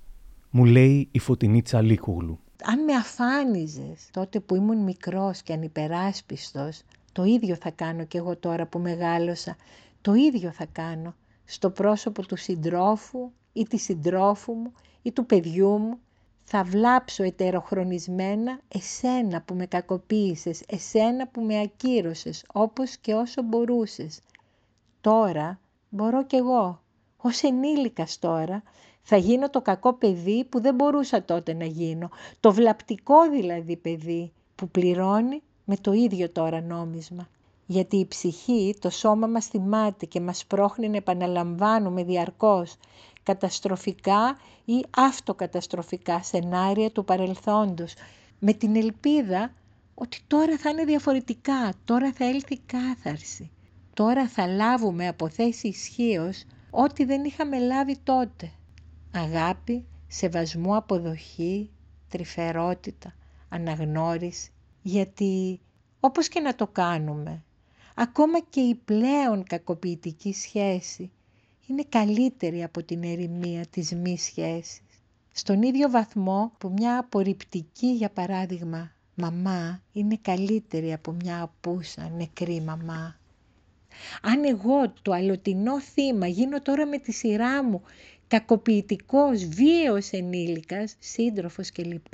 Μου λέει η φωτεινή Τσαλίκουγλου. Αν με αφάνιζες τότε που ήμουν μικρός και ανυπεράσπιστος, το ίδιο θα κάνω κι εγώ τώρα που μεγάλωσα. Το ίδιο θα κάνω στο πρόσωπο του συντρόφου ή της συντρόφου μου ή του παιδιού μου θα βλάψω ετεροχρονισμένα εσένα που με κακοποίησες, εσένα που με ακύρωσες, όπως και όσο μπορούσες. Τώρα μπορώ κι εγώ, ως ενήλικας τώρα, θα γίνω το κακό παιδί που δεν μπορούσα τότε να γίνω, το βλαπτικό δηλαδή παιδί που πληρώνει με το ίδιο τώρα νόμισμα. Γιατί η ψυχή, το σώμα μας θυμάται και μας πρόχνει να επαναλαμβάνουμε διαρκώς καταστροφικά ή αυτοκαταστροφικά σενάρια του παρελθόντος, με την ελπίδα ότι τώρα θα είναι διαφορετικά, τώρα θα έλθει κάθαρση. Τώρα θα λάβουμε από θέση ισχύως ό,τι δεν είχαμε λάβει τότε. Αγάπη, σεβασμό, αποδοχή, τρυφερότητα, αναγνώριση. Γιατί όπως και να το κάνουμε, ακόμα και η πλέον κακοποιητική σχέση είναι καλύτερη από την ερημία της μη σχέσης. Στον ίδιο βαθμό που μια απορριπτική, για παράδειγμα, μαμά είναι καλύτερη από μια απούσα νεκρή μαμά. Αν εγώ το αλλοτινό θύμα γίνω τώρα με τη σειρά μου κακοποιητικός, βίαιος ενήλικας, σύντροφος κλπ,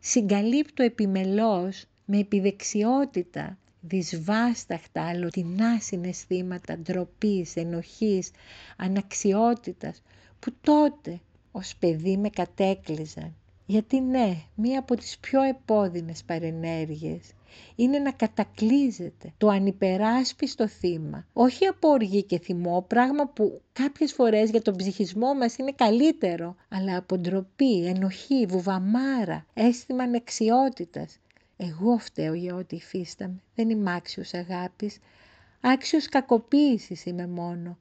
συγκαλύπτω επιμελώς με επιδεξιότητα δυσβάσταχτα αλλοτινά συναισθήματα ντροπής, ενοχής, αναξιότητας που τότε ως παιδί με κατέκλυζαν. Γιατί ναι, μία από τις πιο επώδυνες παρενέργειες είναι να κατακλείζεται το ανυπεράσπιστο θύμα. Όχι από οργή και θυμό, πράγμα που κάποιες φορές για τον ψυχισμό μας είναι καλύτερο, αλλά από ντροπή, ενοχή, βουβαμάρα, αίσθημα ανεξιότητας. Εγώ φταίω για ό,τι υφίσταμαι. Δεν είμαι άξιος αγάπης. Άξιος κακοποίησης είμαι μόνο.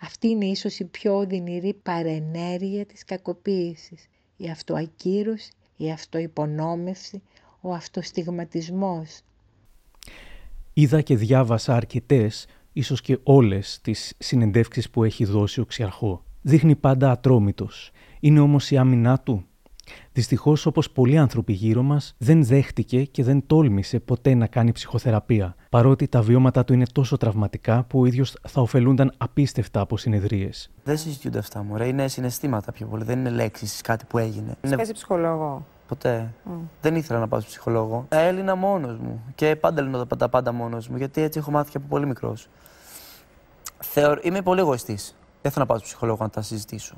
Αυτή είναι ίσως η πιο οδυνηρή παρενέργεια της κακοποίησης. Η αυτοακύρωση, η αυτοϋπονόμευση, ο αυτοστιγματισμός. Είδα και διάβασα αρκετές, ίσως και όλες τις συνεντεύξεις που έχει δώσει ο Ξιαρχό. Δείχνει πάντα ατρόμητος. Είναι όμως η άμυνά του; Δυστυχώς, όπως πολλοί άνθρωποι γύρω μας, δεν δέχτηκε και δεν τόλμησε ποτέ να κάνει ψυχοθεραπεία, παρότι τα βιώματά του είναι τόσο τραυματικά που ο ίδιος θα ωφελούνταν απίστευτα από συνεδρίες. Δεν συζητιούνται αυτά, μου. Είναι συναισθήματα πιο πολύ. Δεν είναι λέξεις κάτι που έγινε. Είναι... ψυχολόγο. Ποτέ. Δεν ήθελα να πάω στο ψυχολόγο. Έλληνα μόνος μου. Και πάντα λύνω τα πάντα μόνος μου. Γιατί έτσι έχω μάθει από πολύ μικρός. Θεω... Είμαι πολύ εγωιστής. Δεν θέλω να πάω στο ψυχολόγο να τα συζητήσω.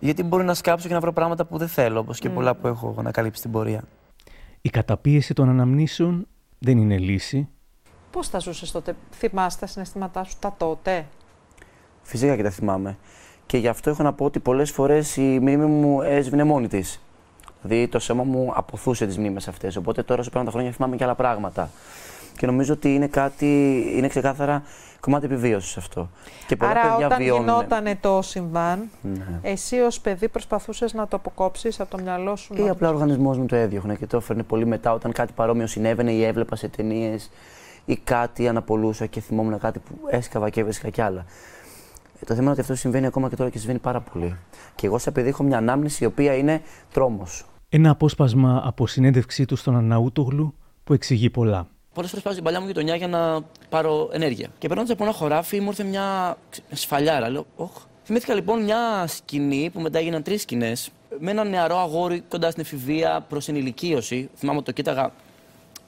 Γιατί μπορεί να σκάψω και να βρω πράγματα που δεν θέλω, όπως και πολλά που έχω ανακαλύψει στην πορεία. Η καταπίεση των αναμνήσεων δεν είναι λύση. Πώς τα ζούσες τότε, θυμάσαι τα συναισθήματά σου τα τότε; Φυσικά και τα θυμάμαι. Και γι' αυτό έχω να πω ότι πολλές φορές η μνήμη μου έσβηνε μόνη της. Δηλαδή το σώμα μου αποθούσε τις μνήμες αυτές. Οπότε τώρα, όσο πέραν τα χρόνια, θυμάμαι και άλλα πράγματα. Και νομίζω ότι είναι κάτι, είναι ξεκάθαρα κομμάτι επιβίωσης αυτό. Και πολλά Άρα, παιδιά όταν βιώνουν... γινόταν το συμβάν, Ναι. εσύ ως παιδί προσπαθούσες να το αποκόψεις από το μυαλό σου. Ή να απλά ο οργανισμός μου το έδιωχνε και το έφερνε πολύ μετά όταν κάτι παρόμοιο συνέβαινε ή έβλεπα σε ταινίες ή κάτι αναπολούσα και θυμόμουν κάτι που έσκαβα και έβρισκα κι άλλα. Ε, Το θέμα είναι ότι αυτό συμβαίνει ακόμα και τώρα και συμβαίνει πάρα πολύ. Και εγώ, σαν παιδί, έχω μια ανάμνηση η οποία είναι τρόμος. Ένα απόσπασμα από συνέντευξή του στον Αναούτογλου που εξηγεί πολλά. Πολλές φορές πάω στην παλιά μου γειτονιά για να πάρω ενέργεια. Και περνώντας από ένα χωράφι μου ήρθε μια ξε- σφαλιάρα. Λέω, Ωχ. Θυμήθηκα λοιπόν μια σκηνή που μετά έγιναν τρεις σκηνές με ένα νεαρό αγόρι κοντά στην εφηβεία προς ενηλικίωση. Θυμάμαι ότι το κοίταγα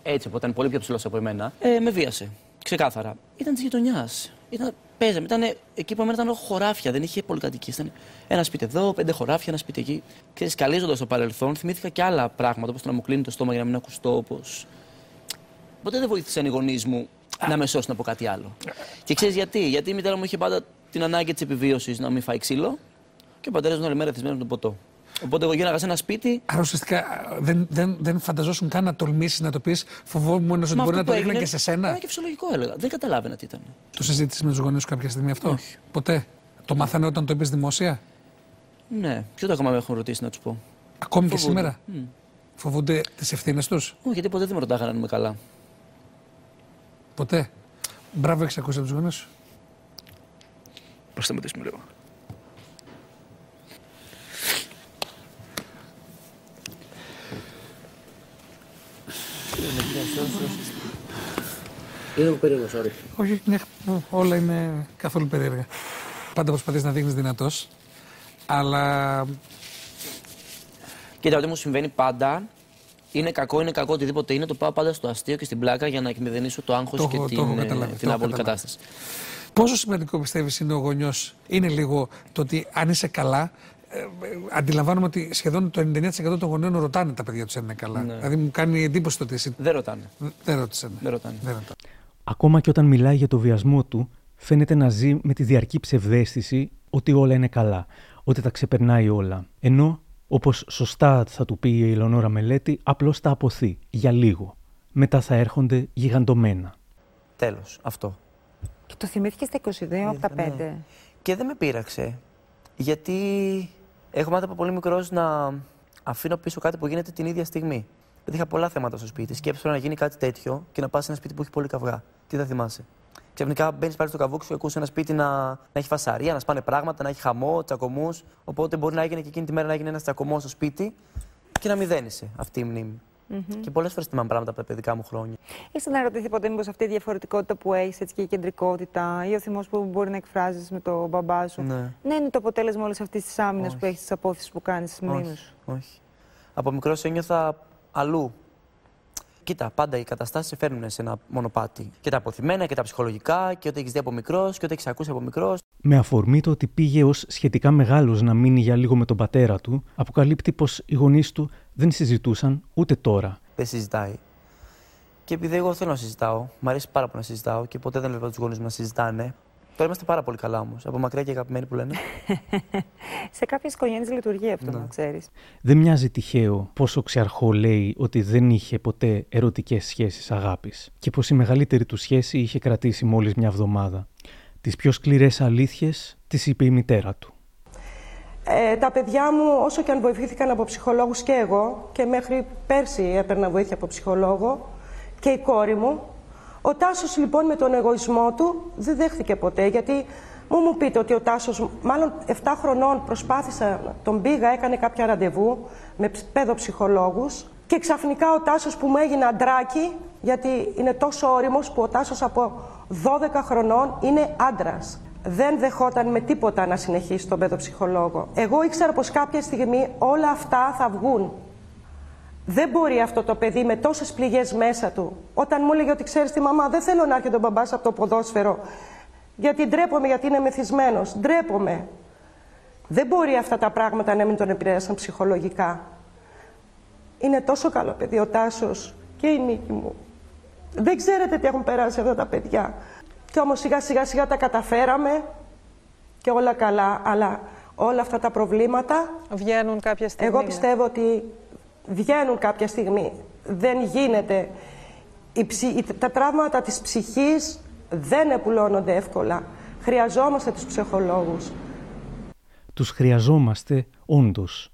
έτσι, οπότε ήταν πολύ πιο ψηλός από εμένα. Ε, με βίασε. Ξεκάθαρα. Ήταν της γειτονιάς. Ήταν, παίζαμε. Ήταν, εκεί που εμένα ήταν χωράφια, δεν είχε πολυκατοικίες. Ήταν ένα σπίτι εδώ, πέντε χωράφια, ένα σπίτι εκεί. Και σκαλίζοντα το παρελθόν, θυμήθηκα και άλλα πράγματα, όπως το να μου κλείνει το στόμα για να μην ακουστώ, όπως Ποτέ δεν βοήθησαν οι γονείς μου να με σώσουν από κάτι άλλο. Και ξέρεις γιατί; Γιατί η μητέρα μου είχε πάντα την ανάγκη της επιβίωσης να μην φάει ξύλο και ο πατέρας μου όλη μέρα θυσμένο με τον ποτό. Οπότε εγώ γίναγα σε ένα σπίτι. Άρα ουσιαστικά δεν, δεν, δεν φανταζόσουν καν να τολμήσεις να το πεις. Φοβόμουν ότι Μα μπορεί αυτό να το που ρίχναν έγινε και σε σένα. Ήταν και φυσιολογικό έλεγα. Δεν καταλάβαινα τι ήταν. Το συζήτησες με τους γονείς σου κάποια στιγμή αυτό; Όχι. Ποτέ. Το μάθανε όταν το είπες δημόσια; Ναι, ποιο το ακόμα με έχουν ρωτήσει να τους πω; Ακόμη και Φοβούνται. σήμερα; Μμ. Φοβούνται τις ευθύνες τους; Όχι, γιατί ποτέ δεν με ρωτάγανε αν είμαι καλά. Ποτέ. Μπράβο, έχεις ακούσει από τους γονείς σου. Πώ θα με δεις λίγο. Είναι μου περίεργο, sorry. Όχι, ναι, όλα είναι καθόλου περίεργα. Πάντα προσπαθείς να δείχνεις δυνατός. Αλλά Κοίτα, ό,τι μου συμβαίνει πάντα είναι κακό, είναι κακό, οτιδήποτε είναι, το πάω πάντα στο αστείο και στην πλάκα για να εκμηδενήσω το άγχος Το και έχω- το την, έχω ε, καταλάβει, την το έχω άβολη καταλάβει. κατάσταση. πόσο σημαντικό πιστεύεις είναι ο γονιός, είναι λίγο το ότι αν είσαι καλά. Ε, ε, αντιλαμβάνομαι ότι σχεδόν το 99% των γονέων ρωτάνε τα παιδιά τους αν είναι καλά. Ναι. Δηλαδή μου κάνει εντύπωση το ότι εσύ. Δεν ρωτάνε. Δεν ρώτησαν. Δεν ρωτάνε. Δεν ρωτάνε. Ακόμα και όταν μιλάει για το βιασμό του, φαίνεται να ζει με τη διαρκή ψευδέστηση ότι όλα είναι καλά, ότι τα ξεπερνάει όλα. Ενώ, όπως σωστά θα του πει η Ελεονόρα Μελέτη, απλώς τα αποθεί για λίγο. Μετά θα έρχονται γιγαντωμένα. Τέλος. Αυτό. Και το θυμήθηκε στα 22 από τα 5. ναι. Και δεν με πείραξε. Γιατί έχω μάθει από πολύ μικρός να αφήνω πίσω κάτι που γίνεται την ίδια στιγμή. Δηλαδή είχα πολλά θέματα στο σπίτι. Σκέψω να γίνει κάτι τέτοιο και να πας σε ένα σπίτι που έχει πολύ καυγά. Τι θα θυμάσαι; Ξαφνικά μπαίνεις πάλι στο καβούκι σου, ακούς ένα σπίτι να, να έχει φασαρία, να σπάνε πράγματα, να έχει χαμό, τσακωμούς. Οπότε μπορεί να έγινε και εκείνη τη μέρα να γίνει ένας τσακωμός στο σπίτι και να μηδένισε αυτή η μνήμη. Mm-hmm. Και πολλές φορές θυμάμαι πράγματα από τα παιδικά μου χρόνια. Είσαι να ρωτηθεί ποτέ μήπως αυτή η διαφορετικότητα που έχεις και η κεντρικότητα ή ο θυμός που μπορεί να εκφράζεις με τον μπαμπά σου. Ναι. ναι, είναι το αποτέλεσμα όλης αυτής της άμυνας που έχεις, της απόθεση που κάνεις στις μνήμες σου. Όχι. Από μικρός ένιωθα αλλού. Κοίτα, πάντα οι καταστάσεις σε φέρνουν σε ένα μονοπάτι. Και τα αποθυμένα και τα ψυχολογικά και ό,τι έχεις δει από μικρός και ό,τι έχεις ακούσει από μικρός. Με αφορμή το ότι πήγε ως σχετικά μεγάλος να μείνει για λίγο με τον πατέρα του, αποκαλύπτει πως οι γονείς του δεν συζητούσαν ούτε τώρα. Δεν συζητάει. Και επειδή εγώ θέλω να συζητάω, μου αρέσει πάρα πολύ να συζητάω και ποτέ δεν βλέπω τους γονείς μου να συζητάνε. Τώρα είμαστε πάρα πολύ καλά όμως. Από μακριά και αγαπημένοι που λένε. σε κάποιες οικογένειες λειτουργεί αυτό, να ξέρεις. Δεν μοιάζει τυχαίο πω ο Ξιαρχό λέει ότι δεν είχε ποτέ ερωτικές σχέσεις αγάπης και πως η μεγαλύτερη του σχέση είχε κρατήσει μόλις μια εβδομάδα. Τις πιο σκληρές αλήθειες τις είπε η μητέρα του. Ε, τα παιδιά μου, όσο και αν βοηθήθηκαν από ψυχολόγους και εγώ, και μέχρι πέρσι έπαιρνα βοήθεια από ψυχολόγο, και η κόρη μου, ο Τάσος λοιπόν με τον εγωισμό του δεν δέχτηκε ποτέ, γιατί μου μου πείτε ότι ο Τάσος, μάλλον 7 χρονών προσπάθησα, τον πήγα, έκανε κάποια ραντεβού με παιδοψυχολόγους και ξαφνικά ο Τάσος που μου έγινε αντράκι, γιατί είναι τόσο όριμος που ο Τάσος από 12 χρονών είναι άντρας δεν δεχόταν με τίποτα να συνεχίσει τον παιδοψυχολόγο. Εγώ ήξερα πως κάποια στιγμή όλα αυτά θα βγουν. Δεν μπορεί αυτό το παιδί με τόσες πληγές μέσα του. Όταν μου έλεγε ότι ξέρεις τη μαμά δεν θέλω να έρχεται ο μπαμπάς από το ποδόσφαιρο γιατί ντρέπομαι γιατί είναι μεθυσμένος. Ντρέπομαι. Δεν μπορεί αυτά τα πράγματα να μην τον επηρέασαν ψυχολογικά. Είναι τόσο καλό παιδί ο Τάσος και η Νίκη μου. Δεν ξέρετε τι έχουν περάσει αυτά τα παιδιά. Και όμως σιγά σιγά σιγά τα καταφέραμε και όλα καλά, αλλά όλα αυτά τα προβλήματα... Βγαίνουν κάποια στιγμή. Εγώ πιστεύω ότι βγαίνουν κάποια στιγμή. Δεν γίνεται. Τα τραύματα της ψυχής δεν επουλώνονται εύκολα. Χρειαζόμαστε τους ψυχολόγους. Τους χρειαζόμαστε όντως.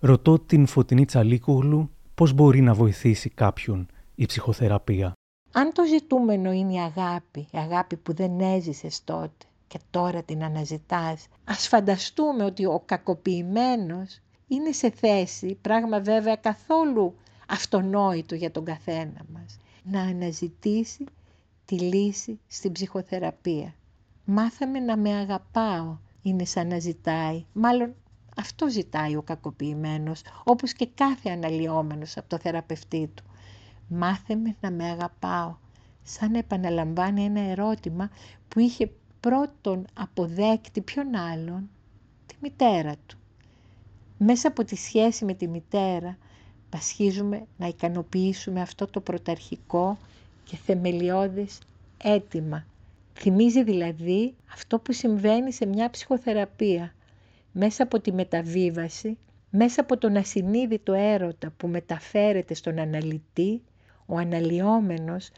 Ρωτώ την Φωτεινή Τσαλίκογλου πώς μπορεί να βοηθήσει κάποιον η ψυχοθεραπεία. Αν το ζητούμενο είναι η αγάπη, η αγάπη που δεν έζησες τότε και τώρα την αναζητάς, ας φανταστούμε ότι ο κακοποιημένος είναι σε θέση, πράγμα βέβαια καθόλου αυτονόητο για τον καθένα μας, να αναζητήσει τη λύση στην ψυχοθεραπεία. Μάθαμε να με αγαπάω, είναι σαν να ζητάει, μάλλον αυτό ζητάει ο κακοποιημένος, όπως και κάθε αναλυόμενος από το θεραπευτή του. Μάθε με να με αγαπάω. Σαν να επαναλαμβάνει ένα ερώτημα που είχε πρώτον αποδέκτη ποιον άλλον, τη μητέρα του. Μέσα από τη σχέση με τη μητέρα πασχίζουμε να ικανοποιήσουμε αυτό το πρωταρχικό και θεμελιώδες αίτημα. Θυμίζει δηλαδή αυτό που συμβαίνει σε μια ψυχοθεραπεία. Μέσα από τη μεταβίβαση, μέσα από τον ασυνείδητο έρωτα που μεταφέρεται στον αναλυτή, ο αναλυόμενος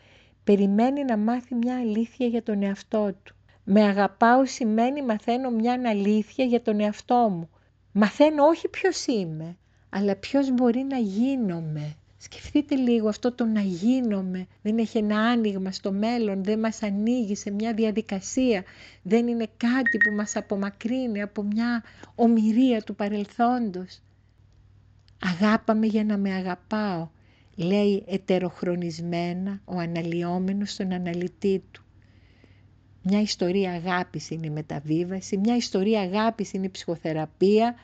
περιμένει να μάθει μια αλήθεια για τον εαυτό του. Με αγαπάω σημαίνει μαθαίνω μια αλήθεια για τον εαυτό μου. Μαθαίνω όχι ποιος είμαι, αλλά ποιος μπορεί να γίνομαι. Σκεφτείτε λίγο αυτό το να γίνομαι. Δεν έχει ένα άνοιγμα στο μέλλον, δεν μας ανοίγει σε μια διαδικασία. Δεν είναι κάτι που μας απομακρύνει από μια ομοιρία του παρελθόντος. Αγάπαμε για να με αγαπάω λέει ετεροχρονισμένα ο αναλυόμενος στον αναλυτή του. Μια ιστορία αγάπης είναι η μεταβίβαση, μια ιστορία αγάπης είναι η ψυχοθεραπεία.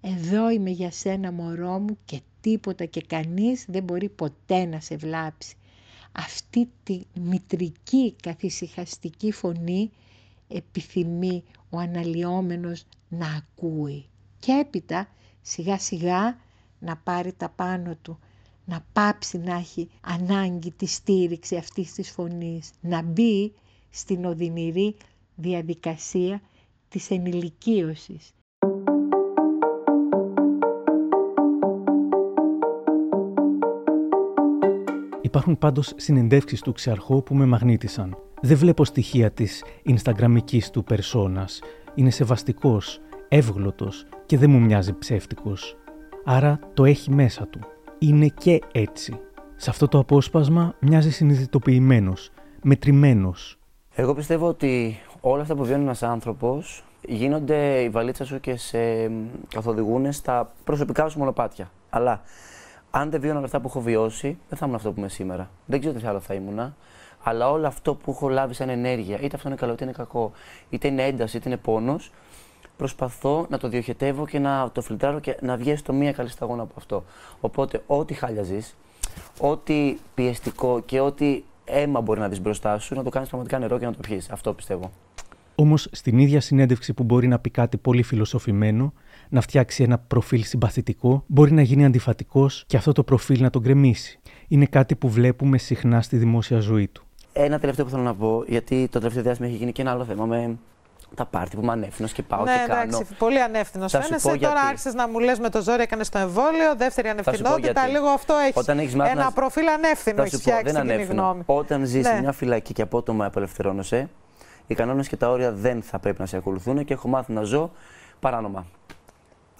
Εδώ είμαι για σένα μωρό μου και τίποτα και κανείς δεν μπορεί ποτέ να σε βλάψει. Αυτή τη μητρική καθησυχαστική φωνή επιθυμεί ο αναλυόμενος να ακούει. Και έπειτα σιγά σιγά να πάρει τα πάνω του, να πάψει να έχει ανάγκη τη στήριξη αυτής της φωνής, να μπει στην οδυνηρή διαδικασία της ενηλικίωσης. Υπάρχουν πάντως συνεντεύξεις του Ξαρχό που με μαγνήτησαν. Δεν βλέπω στοιχεία της Ινσταγραμμικής του περσόνας. Είναι σεβαστικός, εύγλωτος και δεν μου μοιάζει ψεύτικος. Άρα το έχει μέσα του είναι και έτσι. Σε αυτό το απόσπασμα μοιάζει συνειδητοποιημένος, μετρημένος. Εγώ πιστεύω ότι όλα αυτά που βιώνει ένας άνθρωπος γίνονται η βαλίτσα σου και σε καθοδηγούν στα προσωπικά σου μονοπάτια. Αλλά αν δεν βιώνω αυτά που έχω βιώσει, δεν θα ήμουν αυτό που είμαι σήμερα. Δεν ξέρω τι άλλο θα ήμουνα. Αλλά όλο αυτό που έχω λάβει σαν ενέργεια, είτε αυτό είναι καλό είτε είναι κακό, είτε είναι ένταση είτε είναι πόνος, προσπαθώ να το διοχετεύω και να το φιλτράρω και να βγει στο μία καλή σταγόνα από αυτό. Οπότε, ό,τι χάλια ζεις, ό,τι πιεστικό και ό,τι αίμα μπορεί να δεις μπροστά σου, να το κάνεις πραγματικά νερό και να το πιεις. Αυτό πιστεύω. Όμως, στην ίδια συνέντευξη που μπορεί να πει κάτι πολύ φιλοσοφημένο, να φτιάξει ένα προφίλ συμπαθητικό, μπορεί να γίνει αντιφατικός και αυτό το προφίλ να τον κρεμίσει. Είναι κάτι που βλέπουμε συχνά στη δημόσια ζωή του. Ένα τελευταίο που θέλω να πω, γιατί το τελευταίο διάστημα έχει γίνει και ένα άλλο θέμα με τα πάρτι που είμαι ανεύθυνος και πάω ναι, και κάνω. εντάξει, πολύ ανεύθυνος Θα σου φαίνεσαι. πω Τώρα γιατί. άρχισες να μου λες με το ζόρι, έκανες το εμβόλιο. Δεύτερη ανευθυνότητα. γιατί. Λίγο αυτό έχεις. Όταν έχεις μάθει Ένα να- προφίλ ανεύθυνο Θα έχεις σου πω, φτιάξει δεν την κοινή ανεύθυνο. γνώμη. Όταν ζεις Ναι. σε μια φυλακή και απότομα απελευθερώνεσαι, οι κανόνες και τα όρια δεν θα πρέπει να σε ακολουθούν και έχω μάθει να ζω παράνομα.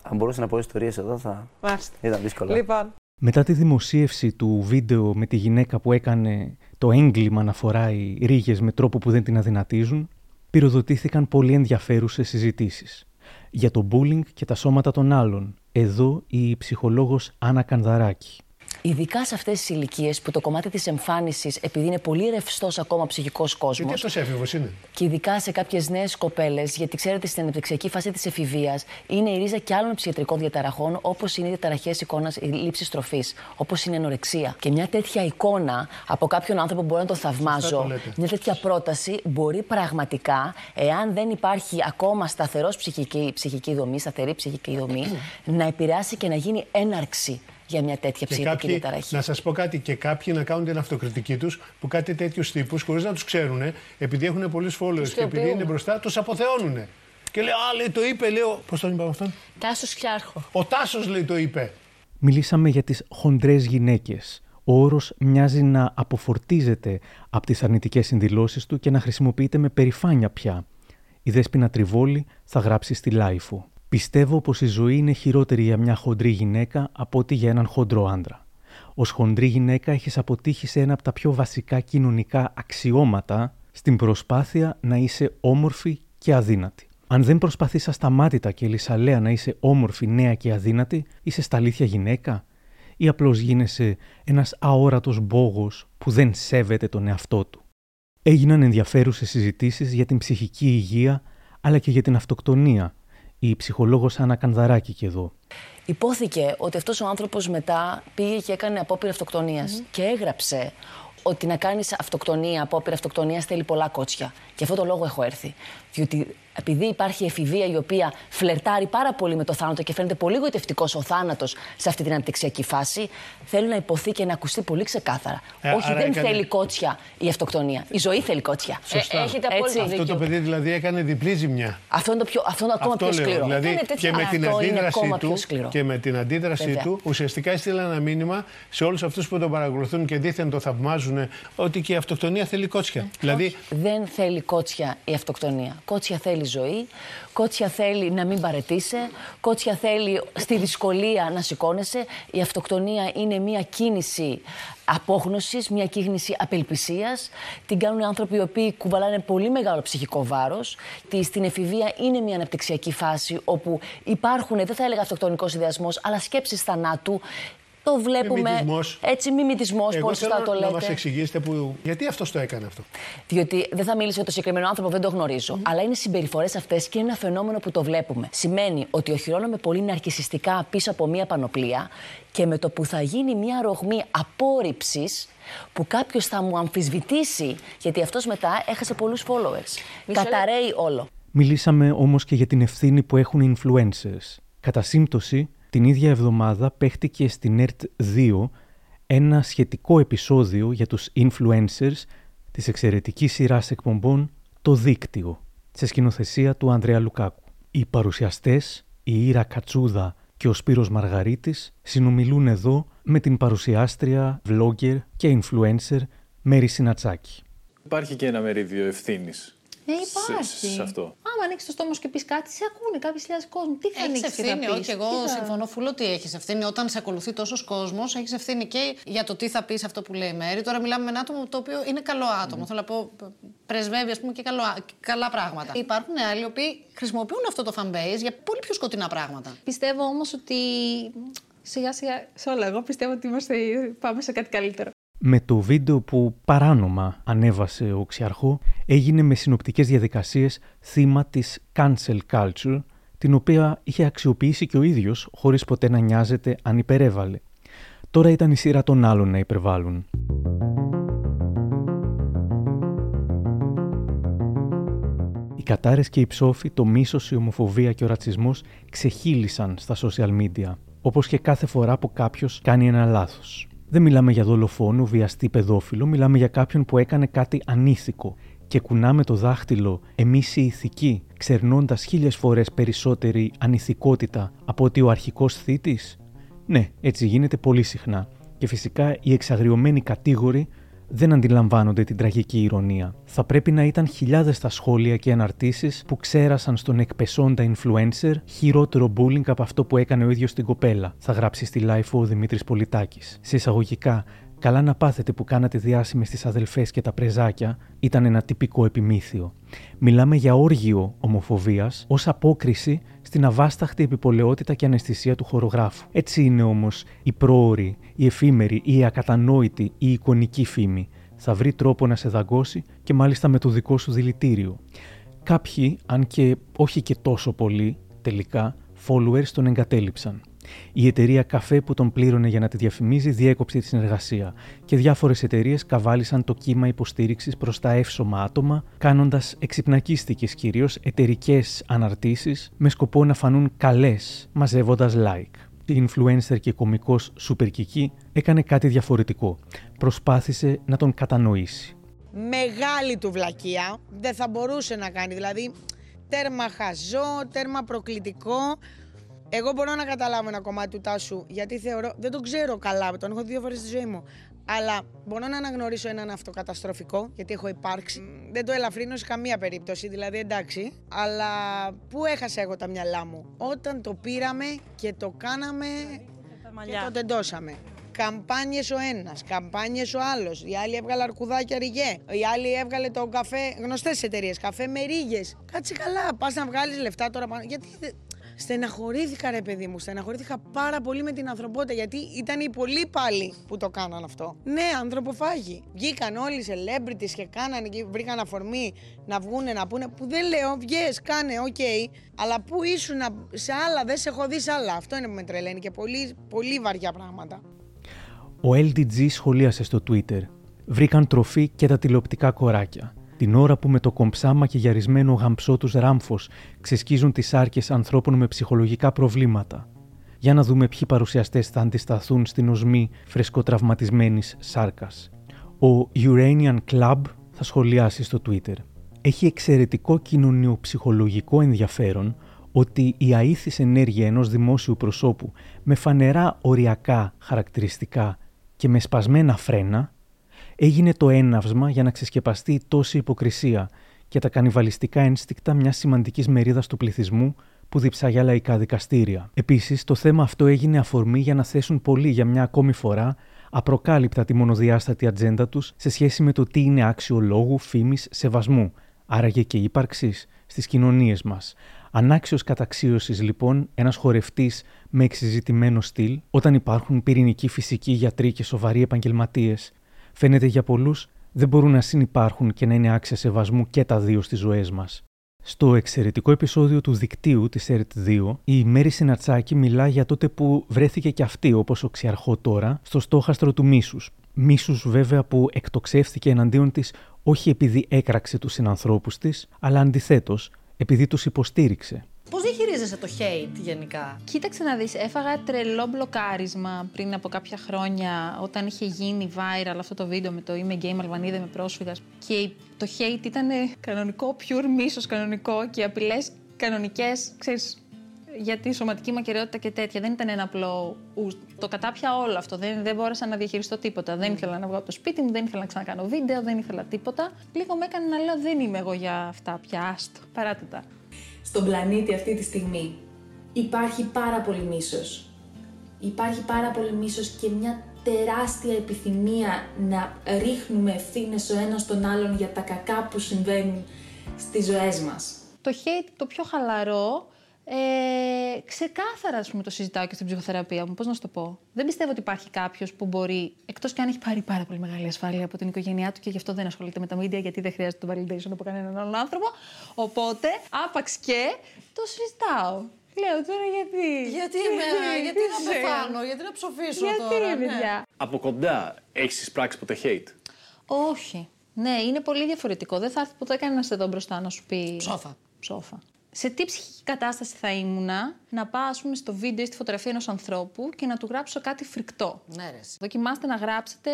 Αν μπορούσα να πω ιστορίες εδώ, θα Μάλιστα. ήταν δύσκολα. Λοιπόν, Μετά τη δημοσίευση του βίντεο με τη γυναίκα που έκανε το έγκλημα να φοράει ρίγες με τρόπο που δεν την αδυνατίζουν, πυροδοτήθηκαν πολύ ενδιαφέρουσες συζητήσεις για το bullying και τα σώματα των άλλων. Εδώ η ψυχολόγος Άννα Κανδαράκη. Ειδικά σε αυτές τις ηλικίες που το κομμάτι της εμφάνισης, επειδή είναι πολύ ρευστός ακόμα ψυχικός κόσμος. Γιατί αυτός έφηβος είναι; Και ειδικά σε κάποιες νέες κοπέλες, γιατί ξέρετε στην ανεπτυξιακή φάση της εφηβείας είναι η ρίζα και άλλων ψυχιατρικών διαταραχών, όπως είναι οι διαταραχές εικόνας λήψη τροφή, όπως είναι η ανορεξία. Και μια τέτοια εικόνα από κάποιον άνθρωπο που μπορώ να το θαυμάζω, το λέτε. μια τέτοια πρόταση μπορεί πραγματικά, εάν δεν υπάρχει ακόμα σταθερός ψυχική, ψυχική δομή, σταθερή ψυχική δομή, να επηρεάσει και να γίνει έναρξη για μια τέτοια Και ψυχική κάποιοι, διαταραχή. να σας πω κάτι, και κάποιοι να κάνουν την αυτοκριτική τους που κάτι τέτοιους τύπους, χωρίς να τους ξέρουν, επειδή έχουν πολλούς followers και επειδή θεοποιούν. είναι μπροστά, τους αποθεώνουν. Και λέει, Α, λέει, το είπε, λέω. Πώς τον είπαμε αυτόν; Τάσος Χιάρχο. Ο Τάσος λέει το είπε. Μιλήσαμε για τις χοντρές γυναίκες. Ο όρος μοιάζει να αποφορτίζεται από τις αρνητικές συνδηλώσεις του και να χρησιμοποιείται με περηφάνεια πια. Η Δέσποινα Τριβόλη θα γράψει στη Lifo. Πιστεύω πως η ζωή είναι χειρότερη για μια χοντρή γυναίκα από ότι για έναν χοντρό άντρα. Ως χοντρή γυναίκα έχεις αποτύχει σε ένα από τα πιο βασικά κοινωνικά αξιώματα στην προσπάθεια να είσαι όμορφη και αδύνατη. Αν δεν προσπαθείς ασταμάτητα και λυσαλέα να είσαι όμορφη, νέα και αδύνατη, είσαι στα αλήθεια γυναίκα; Ή απλώς γίνεσαι ένας αόρατος μπόγος που δεν σέβεται τον εαυτό του; Έγιναν ενδιαφέρουσες συζητήσεις για την ψυχική υγεία αλλά και για την αυτοκτονία. Η ψυχολόγος Άννα Κανδαράκη και εδώ. Υπόθηκε ότι αυτός ο άνθρωπος μετά πήγε και έκανε απόπειρα αυτοκτονίας και έγραψε ότι να κάνεις αυτοκτονία, απόπειρα αυτοκτονίας θέλει πολλά κότσια. Και αυτό το λόγο έχω έρθει. Διότι επειδή υπάρχει εφηβεία η οποία φλερτάρει πάρα πολύ με το θάνατο και φαίνεται πολύ γοητευτικός ο θάνατος σε αυτή την αναπτυξιακή φάση, θέλω να υποθεί και να ακουστεί πολύ ξεκάθαρα. Ε, Όχι, άρα δεν έκανε- θέλει κότσια η αυτοκτονία. Η ζωή θέλει κότσια. Σωστά. Ε, έχετε απόλυτο Αυτό δίκιο. το παιδί δηλαδή έκανε διπλή ζημιά. Αυτό είναι, το πιο, αυτό είναι ακόμα Αυτό πιο λέω. σκληρό. Δηλαδή, Δεν είναι τέτοια, και με αλλά την αυτό είναι αντίδραση ακόμα πιο του, σκληρό. και με την αντίδραση Βέβαια. του ουσιαστικά έστειλε ένα μήνυμα σε όλους αυτούς που τον παρακολουθούν και δήθεν το θαυμάζουν ότι και η αυτοκτονία θέλει κότσια. Δηλαδή, Δεν θέλει κότσια η αυτοκτονία. Κότσια θέλει ζωή, κότσια θέλει να μην παρετήσει, κότσια θέλει στη δυσκολία να σηκώνεσαι. Η αυτοκτονία είναι μια κίνηση απόγνωσης, μια κίνηση απελπισίας. Την κάνουν άνθρωποι οι οποίοι κουβαλάνε πολύ μεγάλο ψυχικό βάρος. Τι- Στην εφηβεία είναι μια αναπτυξιακή φάση όπου υπάρχουν, δεν θα έλεγα αυτοκτονικός ιδεασμός, αλλά σκέψεις θανάτου. Το βλέπουμε Μιμητισμός. έτσι, μιμητισμός, εγώ πολύ σωστά θέλω το να λέτε. μας εξηγήσετε που... γιατί αυτό το έκανε αυτό; Διότι δεν θα μίλησε για το συγκεκριμένο άνθρωπο, δεν το γνωρίζω. Αλλά είναι συμπεριφορές αυτές και είναι ένα φαινόμενο που το βλέπουμε. Σημαίνει ότι οχυρώνομαι πολύ ναρκιστικά πίσω από μία πανοπλία και με το που θα γίνει μία ρογμή απόρριψης που κάποιος θα μου αμφισβητήσει, γιατί αυτός μετά έχασε πολλούς followers. Καταραίει όλο. Μιλήσαμε όμως και για την ευθύνη που έχουν οι influencers. Κατά σύμπτωση, την ίδια εβδομάδα παίχτηκε στην ΕΡΤ 2 ένα σχετικό επεισόδιο για τους influencers της εξαιρετικής σειράς εκπομπών «Το Δίκτυο», σε σκηνοθεσία του Ανδρέα Λουκάκου. Οι παρουσιαστές, η Ήρα Κατσούδα και ο Σπύρος Μαργαρίτης συνομιλούν εδώ με την παρουσιάστρια, vlogger και influencer Μέρη Συνατσάκη. Υπάρχει και ένα μερίδιο ευθύνης Ε, υπάρχει. σε αυτό. Άμα ανοίξεις το στόμα σου και πεις κάτι, σε ακούνε κάποιες χιλιάδες κόσμο. Τι θα Έχεις ανοίξεις και θα ευθύνη, πεις, όχι. Εγώ τι θα- συμφωνώ φουλ ότι έχεις ευθύνη. Όταν σε ακολουθεί τόσος κόσμος, έχεις ευθύνη και για το τι θα πεις αυτό που λέει η Μέρη. Τώρα μιλάμε με ένα άτομο το οποίο είναι καλό άτομο. Θέλω να πω, πρεσβεύει ας πούμε, και καλό, καλά πράγματα. Υπάρχουν άλλοι οι οποίοι χρησιμοποιούν αυτό το fanbase για πολύ πιο σκοτεινά πράγματα. Πιστεύω όμως ότι σιγά σιγά σε όλα. Εγώ πιστεύω ότι είμαστε, πάμε σε κάτι καλύτερο. Με το βίντεο που παράνομα ανέβασε ο Ξιαρχό έγινε με συνοπτικές διαδικασίες θύμα της cancel culture την οποία είχε αξιοποιήσει και ο ίδιος χωρίς ποτέ να νοιάζεται αν υπερέβαλε. Τώρα ήταν η σειρά των άλλων να υπερβάλλουν. Οι κατάρες και οι ψόφοι, το μίσος, η ομοφοβία και ο ρατσισμός ξεχύλισαν στα social media, όπως και κάθε φορά που κάποιος κάνει ένα λάθος. Δεν μιλάμε για δολοφόνο, βιαστή, παιδόφιλο, μιλάμε για κάποιον που έκανε κάτι ανήθικο και κουνάμε το δάχτυλο εμείς οι ηθικοί, ξερνώντας χίλιες φορές περισσότερη ανηθικότητα από ότι ο αρχικός θήτης. Ναι, έτσι γίνεται πολύ συχνά. Και φυσικά οι εξαγριωμένοι κατήγοροι δεν αντιλαμβάνονται την τραγική ηρωνία. Θα πρέπει να ήταν χιλιάδες τα σχόλια και αναρτήσεις που ξέρασαν στον εκπεσόντα influencer χειρότερο bullying από αυτό που έκανε ο ίδιος στην κοπέλα, θα γράψει στη Life ο Δημήτρης Πολιτάκης. Σε εισαγωγικά, Καλά να πάθετε που κάνατε διάσημες στις αδελφές και τα πρεζάκια ήταν ένα τυπικό επιμήθειο. Μιλάμε για όργιο ομοφοβίας ως απόκριση στην αβάσταχτη επιπολαιότητα και αναισθησία του χορογράφου. Έτσι είναι όμως η πρόορη, η εφήμερη, η ακατανόητη, η εικονική φήμη. Θα βρει τρόπο να σε δαγκώσει και μάλιστα με το δικό σου δηλητήριο. Κάποιοι, αν και όχι και τόσο πολλοί, τελικά, followers τον εγκατέλειψαν. Η εταιρεία καφέ που τον πλήρωνε για να τη διαφημίζει διέκοψε τη συνεργασία και διάφορες εταιρείες καβάλισαν το κύμα υποστήριξης προς τα εύσωμα άτομα, κάνοντας εξυπνακίστικες κυρίως εταιρικές αναρτήσεις με σκοπό να φανούν καλές, μαζεύοντας like. Η influencer και κωμικός Super Kiki έκανε κάτι διαφορετικό. Προσπάθησε να τον κατανοήσει. Μεγάλη του βλακεία. Δεν θα μπορούσε να κάνει. Δηλαδή, τέρμα χαζό, τέρμα προκλητικό. Εγώ μπορώ να καταλάβω ένα κομμάτι του Τάσου γιατί θεωρώ. Δεν τον ξέρω καλά, τον έχω δύο φορές στη ζωή μου. Αλλά μπορώ να αναγνωρίσω έναν αυτοκαταστροφικό, γιατί έχω υπάρξει. Δεν το ελαφρύνω σε καμία περίπτωση, δηλαδή εντάξει. Αλλά πού έχασα εγώ τα μυαλά μου; Όταν το πήραμε και το κάναμε και το τεντώσαμε. Καμπάνιες ο ένας, καμπάνιες ο άλλος. Η άλλη έβγαλε αρκουδάκια ριγέ. Η άλλη έβγαλε το καφέ, γνωστές εταιρείες, καφέ με ρίγες. Κάτσε καλά, πας να βγάλεις λεφτά τώρα πάνω. Γιατί δεν- Στεναχωρήθηκα ρε παιδί μου, στεναχωρήθηκα πάρα πολύ με την ανθρωπότητα γιατί ήταν οι πολλοί πάλι που το κάναν αυτό. Ναι, ανθρωποφάγοι. Βγήκαν όλοι οι celebrities και κάνανε και βρήκαν αφορμή να βγούνε να πούνε που δεν λέω, βγες, κάνε, οκ. Αλλά που ήσουν σε άλλα, δεν σε έχω δει σε άλλα. Αυτό είναι που με τρελαίνει και πολύ, πολύ βαριά πράγματα. Ο LDG σχολίασε στο Twitter. Βρήκαν τροφή και τα τηλεοπτικά κοράκια. Την ώρα που με το κομψάμα και γυαρισμένο γαμψό τους ράμφος ξεσκίζουν τις άρκες ανθρώπων με ψυχολογικά προβλήματα. Για να δούμε ποιοι παρουσιαστές θα αντισταθούν στην οσμή φρεσκοτραυματισμένης σάρκας. Ο Uranian Club θα σχολιάσει στο Twitter. Έχει εξαιρετικό κοινωνιοψυχολογικό ενδιαφέρον ότι η αήθης ενέργεια ενός δημόσιου προσώπου με φανερά οριακά χαρακτηριστικά και με σπασμένα φρένα έγινε το έναυσμα για να ξεσκεπαστεί η τόση υποκρισία και τα κανιβαλιστικά ένστικτα μιας σημαντικής μερίδας του πληθυσμού που διψάγια λαϊκά δικαστήρια. Επίσης, το θέμα αυτό έγινε αφορμή για να θέσουν πολλοί για μια ακόμη φορά απροκάλυπτα τη μονοδιάστατη ατζέντα τους σε σχέση με το τι είναι άξιο λόγου, φήμης, σεβασμού, άραγε και ύπαρξης στις κοινωνίες μας. Ανάξιος καταξίωσης λοιπόν ένας χορευτής με εξειζητημένο στυλ όταν υπάρχουν πυρηνικοί φυσικοί γιατροί και σοβαροί επαγγελματίες φαίνεται για πολλούς δεν μπορούν να συνυπάρχουν και να είναι άξια σεβασμού και τα δύο στις ζωές μας. Στο εξαιρετικό επεισόδιο του δικτύου της ΕΡΤ2, η Μέρη Συνατσάκη μιλά για τότε που βρέθηκε και αυτή, όπως ο Ξιαρχό τώρα, στο στόχαστρο του μίσους. Μίσους βέβαια που εκτοξεύθηκε εναντίον της όχι επειδή έκραξε τους συνανθρώπους της, αλλά αντιθέτως, επειδή τους υποστήριξε. Πώς διαχειρίζεσαι το hate γενικά; Κοίταξε να δεις, έφαγα τρελό μπλοκάρισμα πριν από κάποια χρόνια όταν είχε γίνει viral αυτό το βίντεο με το είμαι γκέι Αλβανίδα, με πρόσφυγας και το hate ήταν κανονικό, pure μίσος κανονικό και απειλές κανονικές, ξέρεις, για τη σωματική μακαιριότητα και τέτοια. Δεν ήταν ένα απλό. ου, Το κατάπια όλο αυτό. Δεν, δεν μπόρεσα να διαχειριστώ τίποτα. Δεν ήθελα να βγω από το σπίτι μου, δεν ήθελα να ξανακάνω βίντεο, δεν ήθελα τίποτα. Λίγο με έκανε να λέω: Δεν είμαι εγώ για αυτά πια. Άστο, παράτε τα. Στον πλανήτη αυτή τη στιγμή υπάρχει πάρα πολύ μίσος. Υπάρχει πάρα πολύ μίσος και μια τεράστια επιθυμία να ρίχνουμε ευθύνες ο ένας τον άλλον για τα κακά που συμβαίνουν στις ζωές μας. Το hate το πιο χαλαρό, ε, ξεκάθαρα ας πούμε, το συζητάω και στην ψυχοθεραπεία μου. Πώς να σου το πω. Δεν πιστεύω ότι υπάρχει κάποιος που μπορεί, εκτός και αν έχει πάρει πάρα πολύ μεγάλη ασφάλεια από την οικογένειά του και γι' αυτό δεν ασχολείται με τα media, γιατί δεν χρειάζεται το validation από κανέναν άλλον άνθρωπο. Οπότε, άπαξ και το συζητάω. Λέω τώρα γιατί; Γιατί εμένα, γιατί να πεθάνω, γιατί να ψοφήσω γιατί, τώρα. ρε ναι. παιδιά; Από κοντά έχεις εισπράξει ποτέ hate; Όχι. Ναι, είναι πολύ διαφορετικό. Δεν θα έρθει ποτέ κανένας εδώ μπροστά να σου πει. Ψόφα. Ψόφα. Σε τι ψυχική κατάσταση θα ήμουνα να πάω, ας πούμε, στο βίντεο ή στη φωτογραφία ενός ανθρώπου και να του γράψω κάτι φρικτό. Ναι, ρε. εσύ. Δοκιμάστε να γράψετε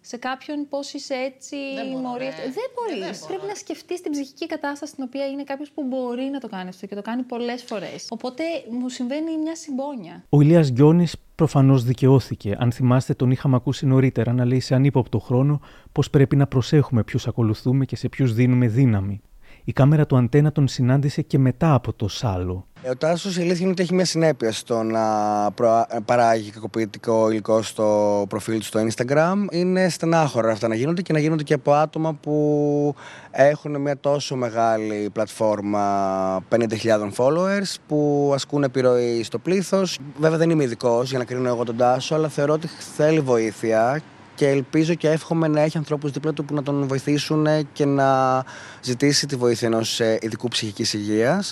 σε κάποιον πώς είσαι έτσι, Δεν μπορώ, μωρή. ναι. αυτό. Δεν Ε, μπορείς. δεν μπορώ. Πρέπει να σκεφτείς την ψυχική κατάσταση στην οποία είναι κάποιος που μπορεί να το κάνει αυτό και το κάνει πολλές φορές. Οπότε μου συμβαίνει μια συμπόνια. Ο Ηλίας Γκιόνης προφανώς δικαιώθηκε. Αν θυμάστε τον είχαμε ακούσει νωρίτερα να λέει σε ανύποπτο χρόνο πως πρέπει να προσέχουμε ποιους ακολουθούμε και σε ποιους δίνουμε δύναμη. Η κάμερα του αντένα τον συνάντησε και μετά από το σάλο. Ε, Ο Τάσος η αλήθεια είναι ότι έχει μια συνέπεια στο να προα- παράγει κακοποιητικό υλικό στο προφίλ του στο Instagram. Είναι στενάχωρα αυτά να γίνονται και να γίνονται και από άτομα που έχουν μια τόσο μεγάλη πλατφόρμα 50.000 followers που ασκούν επιρροή στο πλήθος. Βέβαια δεν είμαι ειδικός για να κρίνω εγώ τον Τάσο, αλλά θεωρώ ότι θέλει βοήθεια και ελπίζω και εύχομαι να έχει ανθρώπους δίπλα του που να τον βοηθήσουν και να ζητήσει τη βοήθεια ενός ε, ειδικού ψυχικής υγείας.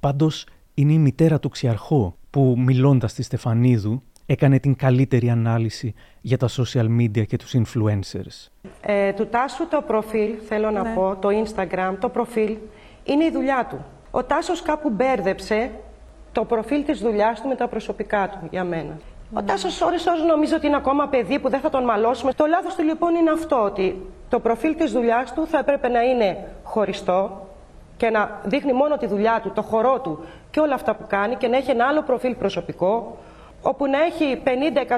Πάντως είναι η μητέρα του Ξιαρχώ που μιλώντας στη Στεφανίδου έκανε την καλύτερη ανάλυση για τα social media και τους influencers. Ε, του Τάσου το προφίλ, θέλω να πω, το Instagram, το προφίλ, είναι η δουλειά του. Ο Τάσος κάπου μπέρδεψε το προφίλ της δουλειάς του με τα προσωπικά του, για μένα. Ο Τάσος ώρες ώρες νομίζω ότι είναι ακόμα παιδί που δεν θα τον μαλώσουμε. Το λάθος του λοιπόν είναι αυτό, ότι το προφίλ της δουλειάς του θα έπρεπε να είναι χωριστό και να δείχνει μόνο τη δουλειά του, το χορό του και όλα αυτά που κάνει και να έχει ένα άλλο προφίλ προσωπικό, όπου να έχει 50,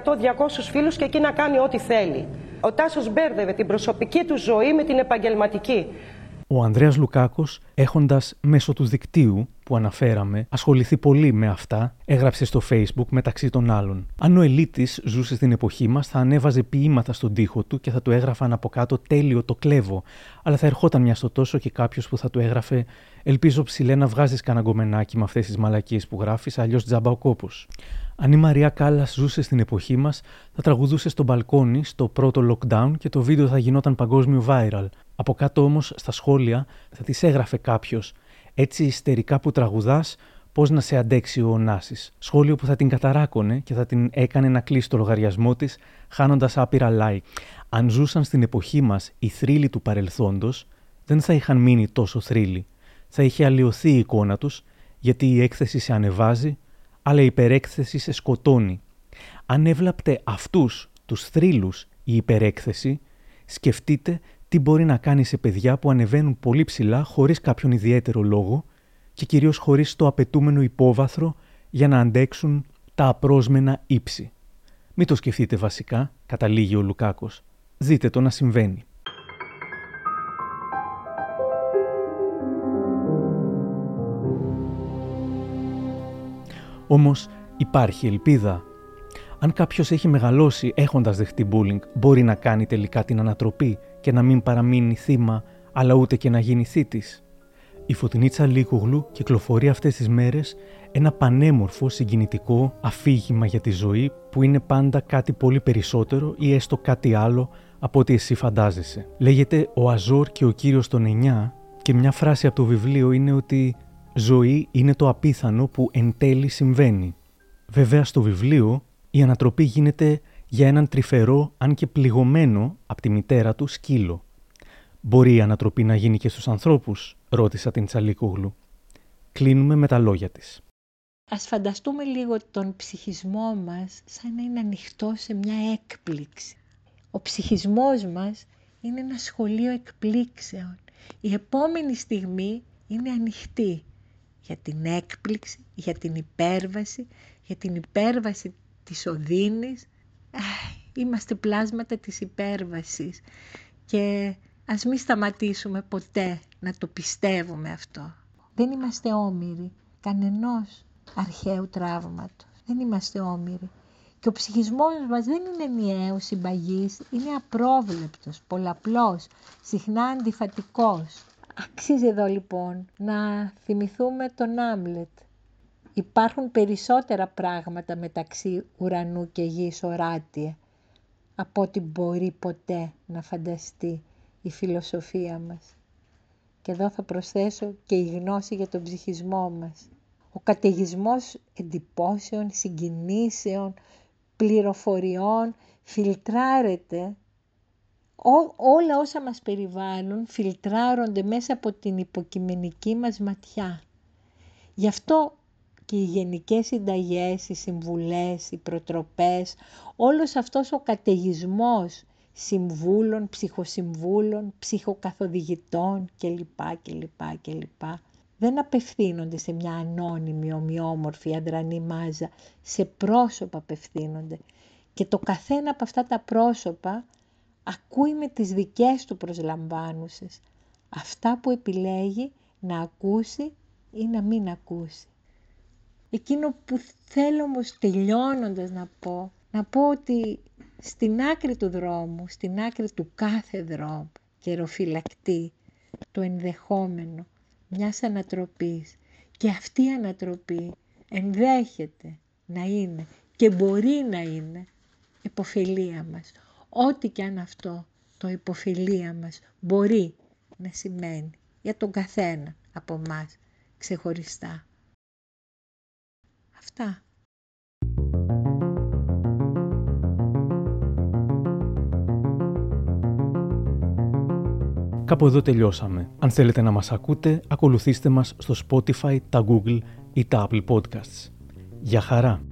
100, 200 φίλους και εκεί να κάνει ό,τι θέλει. Ο Τάσος μπέρδευε την προσωπική του ζωή με την επαγγελματική. Ο Ανδρέας Λουκάκος, έχοντας μέσω του δικτύου που αναφέραμε ασχοληθεί πολύ με αυτά, έγραψε στο facebook μεταξύ των άλλων. Αν ο Ελίτης ζούσε στην εποχή μας θα ανέβαζε ποίηματα στον τοίχο του και θα του έγραφαν από κάτω τέλειο το κλέβω, αλλά θα ερχόταν μια στο τόσο και κάποιος που θα του έγραφε Ελπίζω ψηλέ να βγάζεις κανένα γκομενάκι με αυτές τις μαλακίες που γράφεις, αλλιώς τζάμπα ο κόπος. Αν η Μαρία Κάλλας ζούσε στην εποχή μας, θα τραγουδούσε στο μπαλκόνι στο πρώτο lockdown και το βίντεο θα γινόταν παγκόσμιο viral. Από κάτω όμως στα σχόλια θα τις έγραφε κάποιος έτσι ιστερικά που τραγουδάς, πώς να σε αντέξει ο Ωνάσης. Σχόλιο που θα την καταράκωνε και θα την έκανε να κλείσει το λογαριασμό της, χάνοντας άπειρα like. Αν ζούσαν στην εποχή μας οι θρύλοι του παρελθόντος, δεν θα είχαν μείνει τόσο θρύλοι. Θα είχε αλλοιωθεί η εικόνα τους, γιατί η έκθεση σε ανεβάζει, αλλά η υπερέκθεση σε σκοτώνει. Αν έβλαπτε αυτούς τους θρύλους η υπερέκθεση, σκεφτείτε τι μπορεί να κάνει σε παιδιά που ανεβαίνουν πολύ ψηλά χωρίς κάποιον ιδιαίτερο λόγο και κυρίως χωρίς το απαιτούμενο υπόβαθρο για να αντέξουν τα απρόσμενα ύψη. Μην το σκεφτείτε βασικά, καταλήγει ο Λουκάκος. Δείτε το να συμβαίνει. Όμως υπάρχει ελπίδα. Αν κάποιος έχει μεγαλώσει έχοντας δεχτεί bullying, μπορεί να κάνει τελικά την ανατροπή και να μην παραμείνει θύμα, αλλά ούτε και να γίνει θήτης. Η Φωτεινίτσα Λίκογλου κυκλοφορεί αυτές τις μέρες ένα πανέμορφο, συγκινητικό αφήγημα για τη ζωή που είναι πάντα κάτι πολύ περισσότερο ή έστω κάτι άλλο από ό,τι εσύ φαντάζεσαι. Λέγεται «Ο Αζόρ και ο Κύριος των Εννιά» και μια φράση από το βιβλίο είναι ότι «Ζωή είναι το απίθανο που εν τέλει συμβαίνει». Βέβαια στο βιβλίο η ανατροπή γίνεται για έναν τρυφερό αν και πληγωμένο από τη μητέρα του σκύλο. Μπορεί η ανατροπή να γίνει και στους ανθρώπους, ρώτησα την Τσαλίκογλου. Κλείνουμε με τα λόγια της. Ας φανταστούμε λίγο τον ψυχισμό μας σαν να είναι ανοιχτό σε μια έκπληξη. Ο ψυχισμός μας είναι ένα σχολείο εκπλήξεων. Η επόμενη στιγμή είναι ανοιχτή για την έκπληξη, για την υπέρβαση, για την υπέρβαση της οδύνης. Είμαστε πλάσματα της υπέρβασης και ας μην σταματήσουμε ποτέ να το πιστεύουμε αυτό. Δεν είμαστε όμοιροι κανενός αρχαίου τραύματος. Δεν είμαστε όμοιροι. Και ο ψυχισμός μας δεν είναι ενιαίος, συμπαγής, είναι απρόβλεπτος, πολλαπλός, συχνά αντιφατικός. Αξίζει εδώ λοιπόν να θυμηθούμε τον Άμλετ. Υπάρχουν περισσότερα πράγματα μεταξύ ουρανού και γης οράτια από ό,τι μπορεί ποτέ να φανταστεί η φιλοσοφία μας. Και εδώ θα προσθέσω και η γνώση για τον ψυχισμό μας. Ο καταιγισμός εντυπώσεων, συγκινήσεων, πληροφοριών φιλτράρεται όλα όσα μας περιβάλλουν φιλτράρονται μέσα από την υποκειμενική μας ματιά. Γι' αυτό και οι γενικές συνταγές, οι συμβουλές, οι προτροπές, όλος αυτός ο καταιγισμός συμβούλων, ψυχοσυμβούλων, ψυχοκαθοδηγητών κλπ. κλπ, κλπ. Δεν απευθύνονται σε μια ανώνυμη, ομοιόμορφη, αντρανή μάζα. Σε πρόσωπα απευθύνονται. Και το καθένα από αυτά τα πρόσωπα ακούει με τις δικές του προσλαμβάνουσες. Αυτά που επιλέγει να ακούσει ή να μην ακούσει. Εκείνο που θέλω όμως τελειώνοντας να πω, να πω ότι στην άκρη του δρόμου, στην άκρη του κάθε δρόμου, καιροφυλακτή, το ενδεχόμενο μιας ανατροπής και αυτή η ανατροπή ενδέχεται να είναι και μπορεί να είναι υποφελία μας. Ό,τι και αν αυτό το υποφιλία μας μπορεί να σημαίνει για τον καθένα από μας ξεχωριστά. Αυτά. Κάπου εδώ τελειώσαμε. Αν θέλετε να μας ακούτε, ακολουθήστε μας στο Spotify, τα Google ή τα Apple Podcasts. Για χαρά!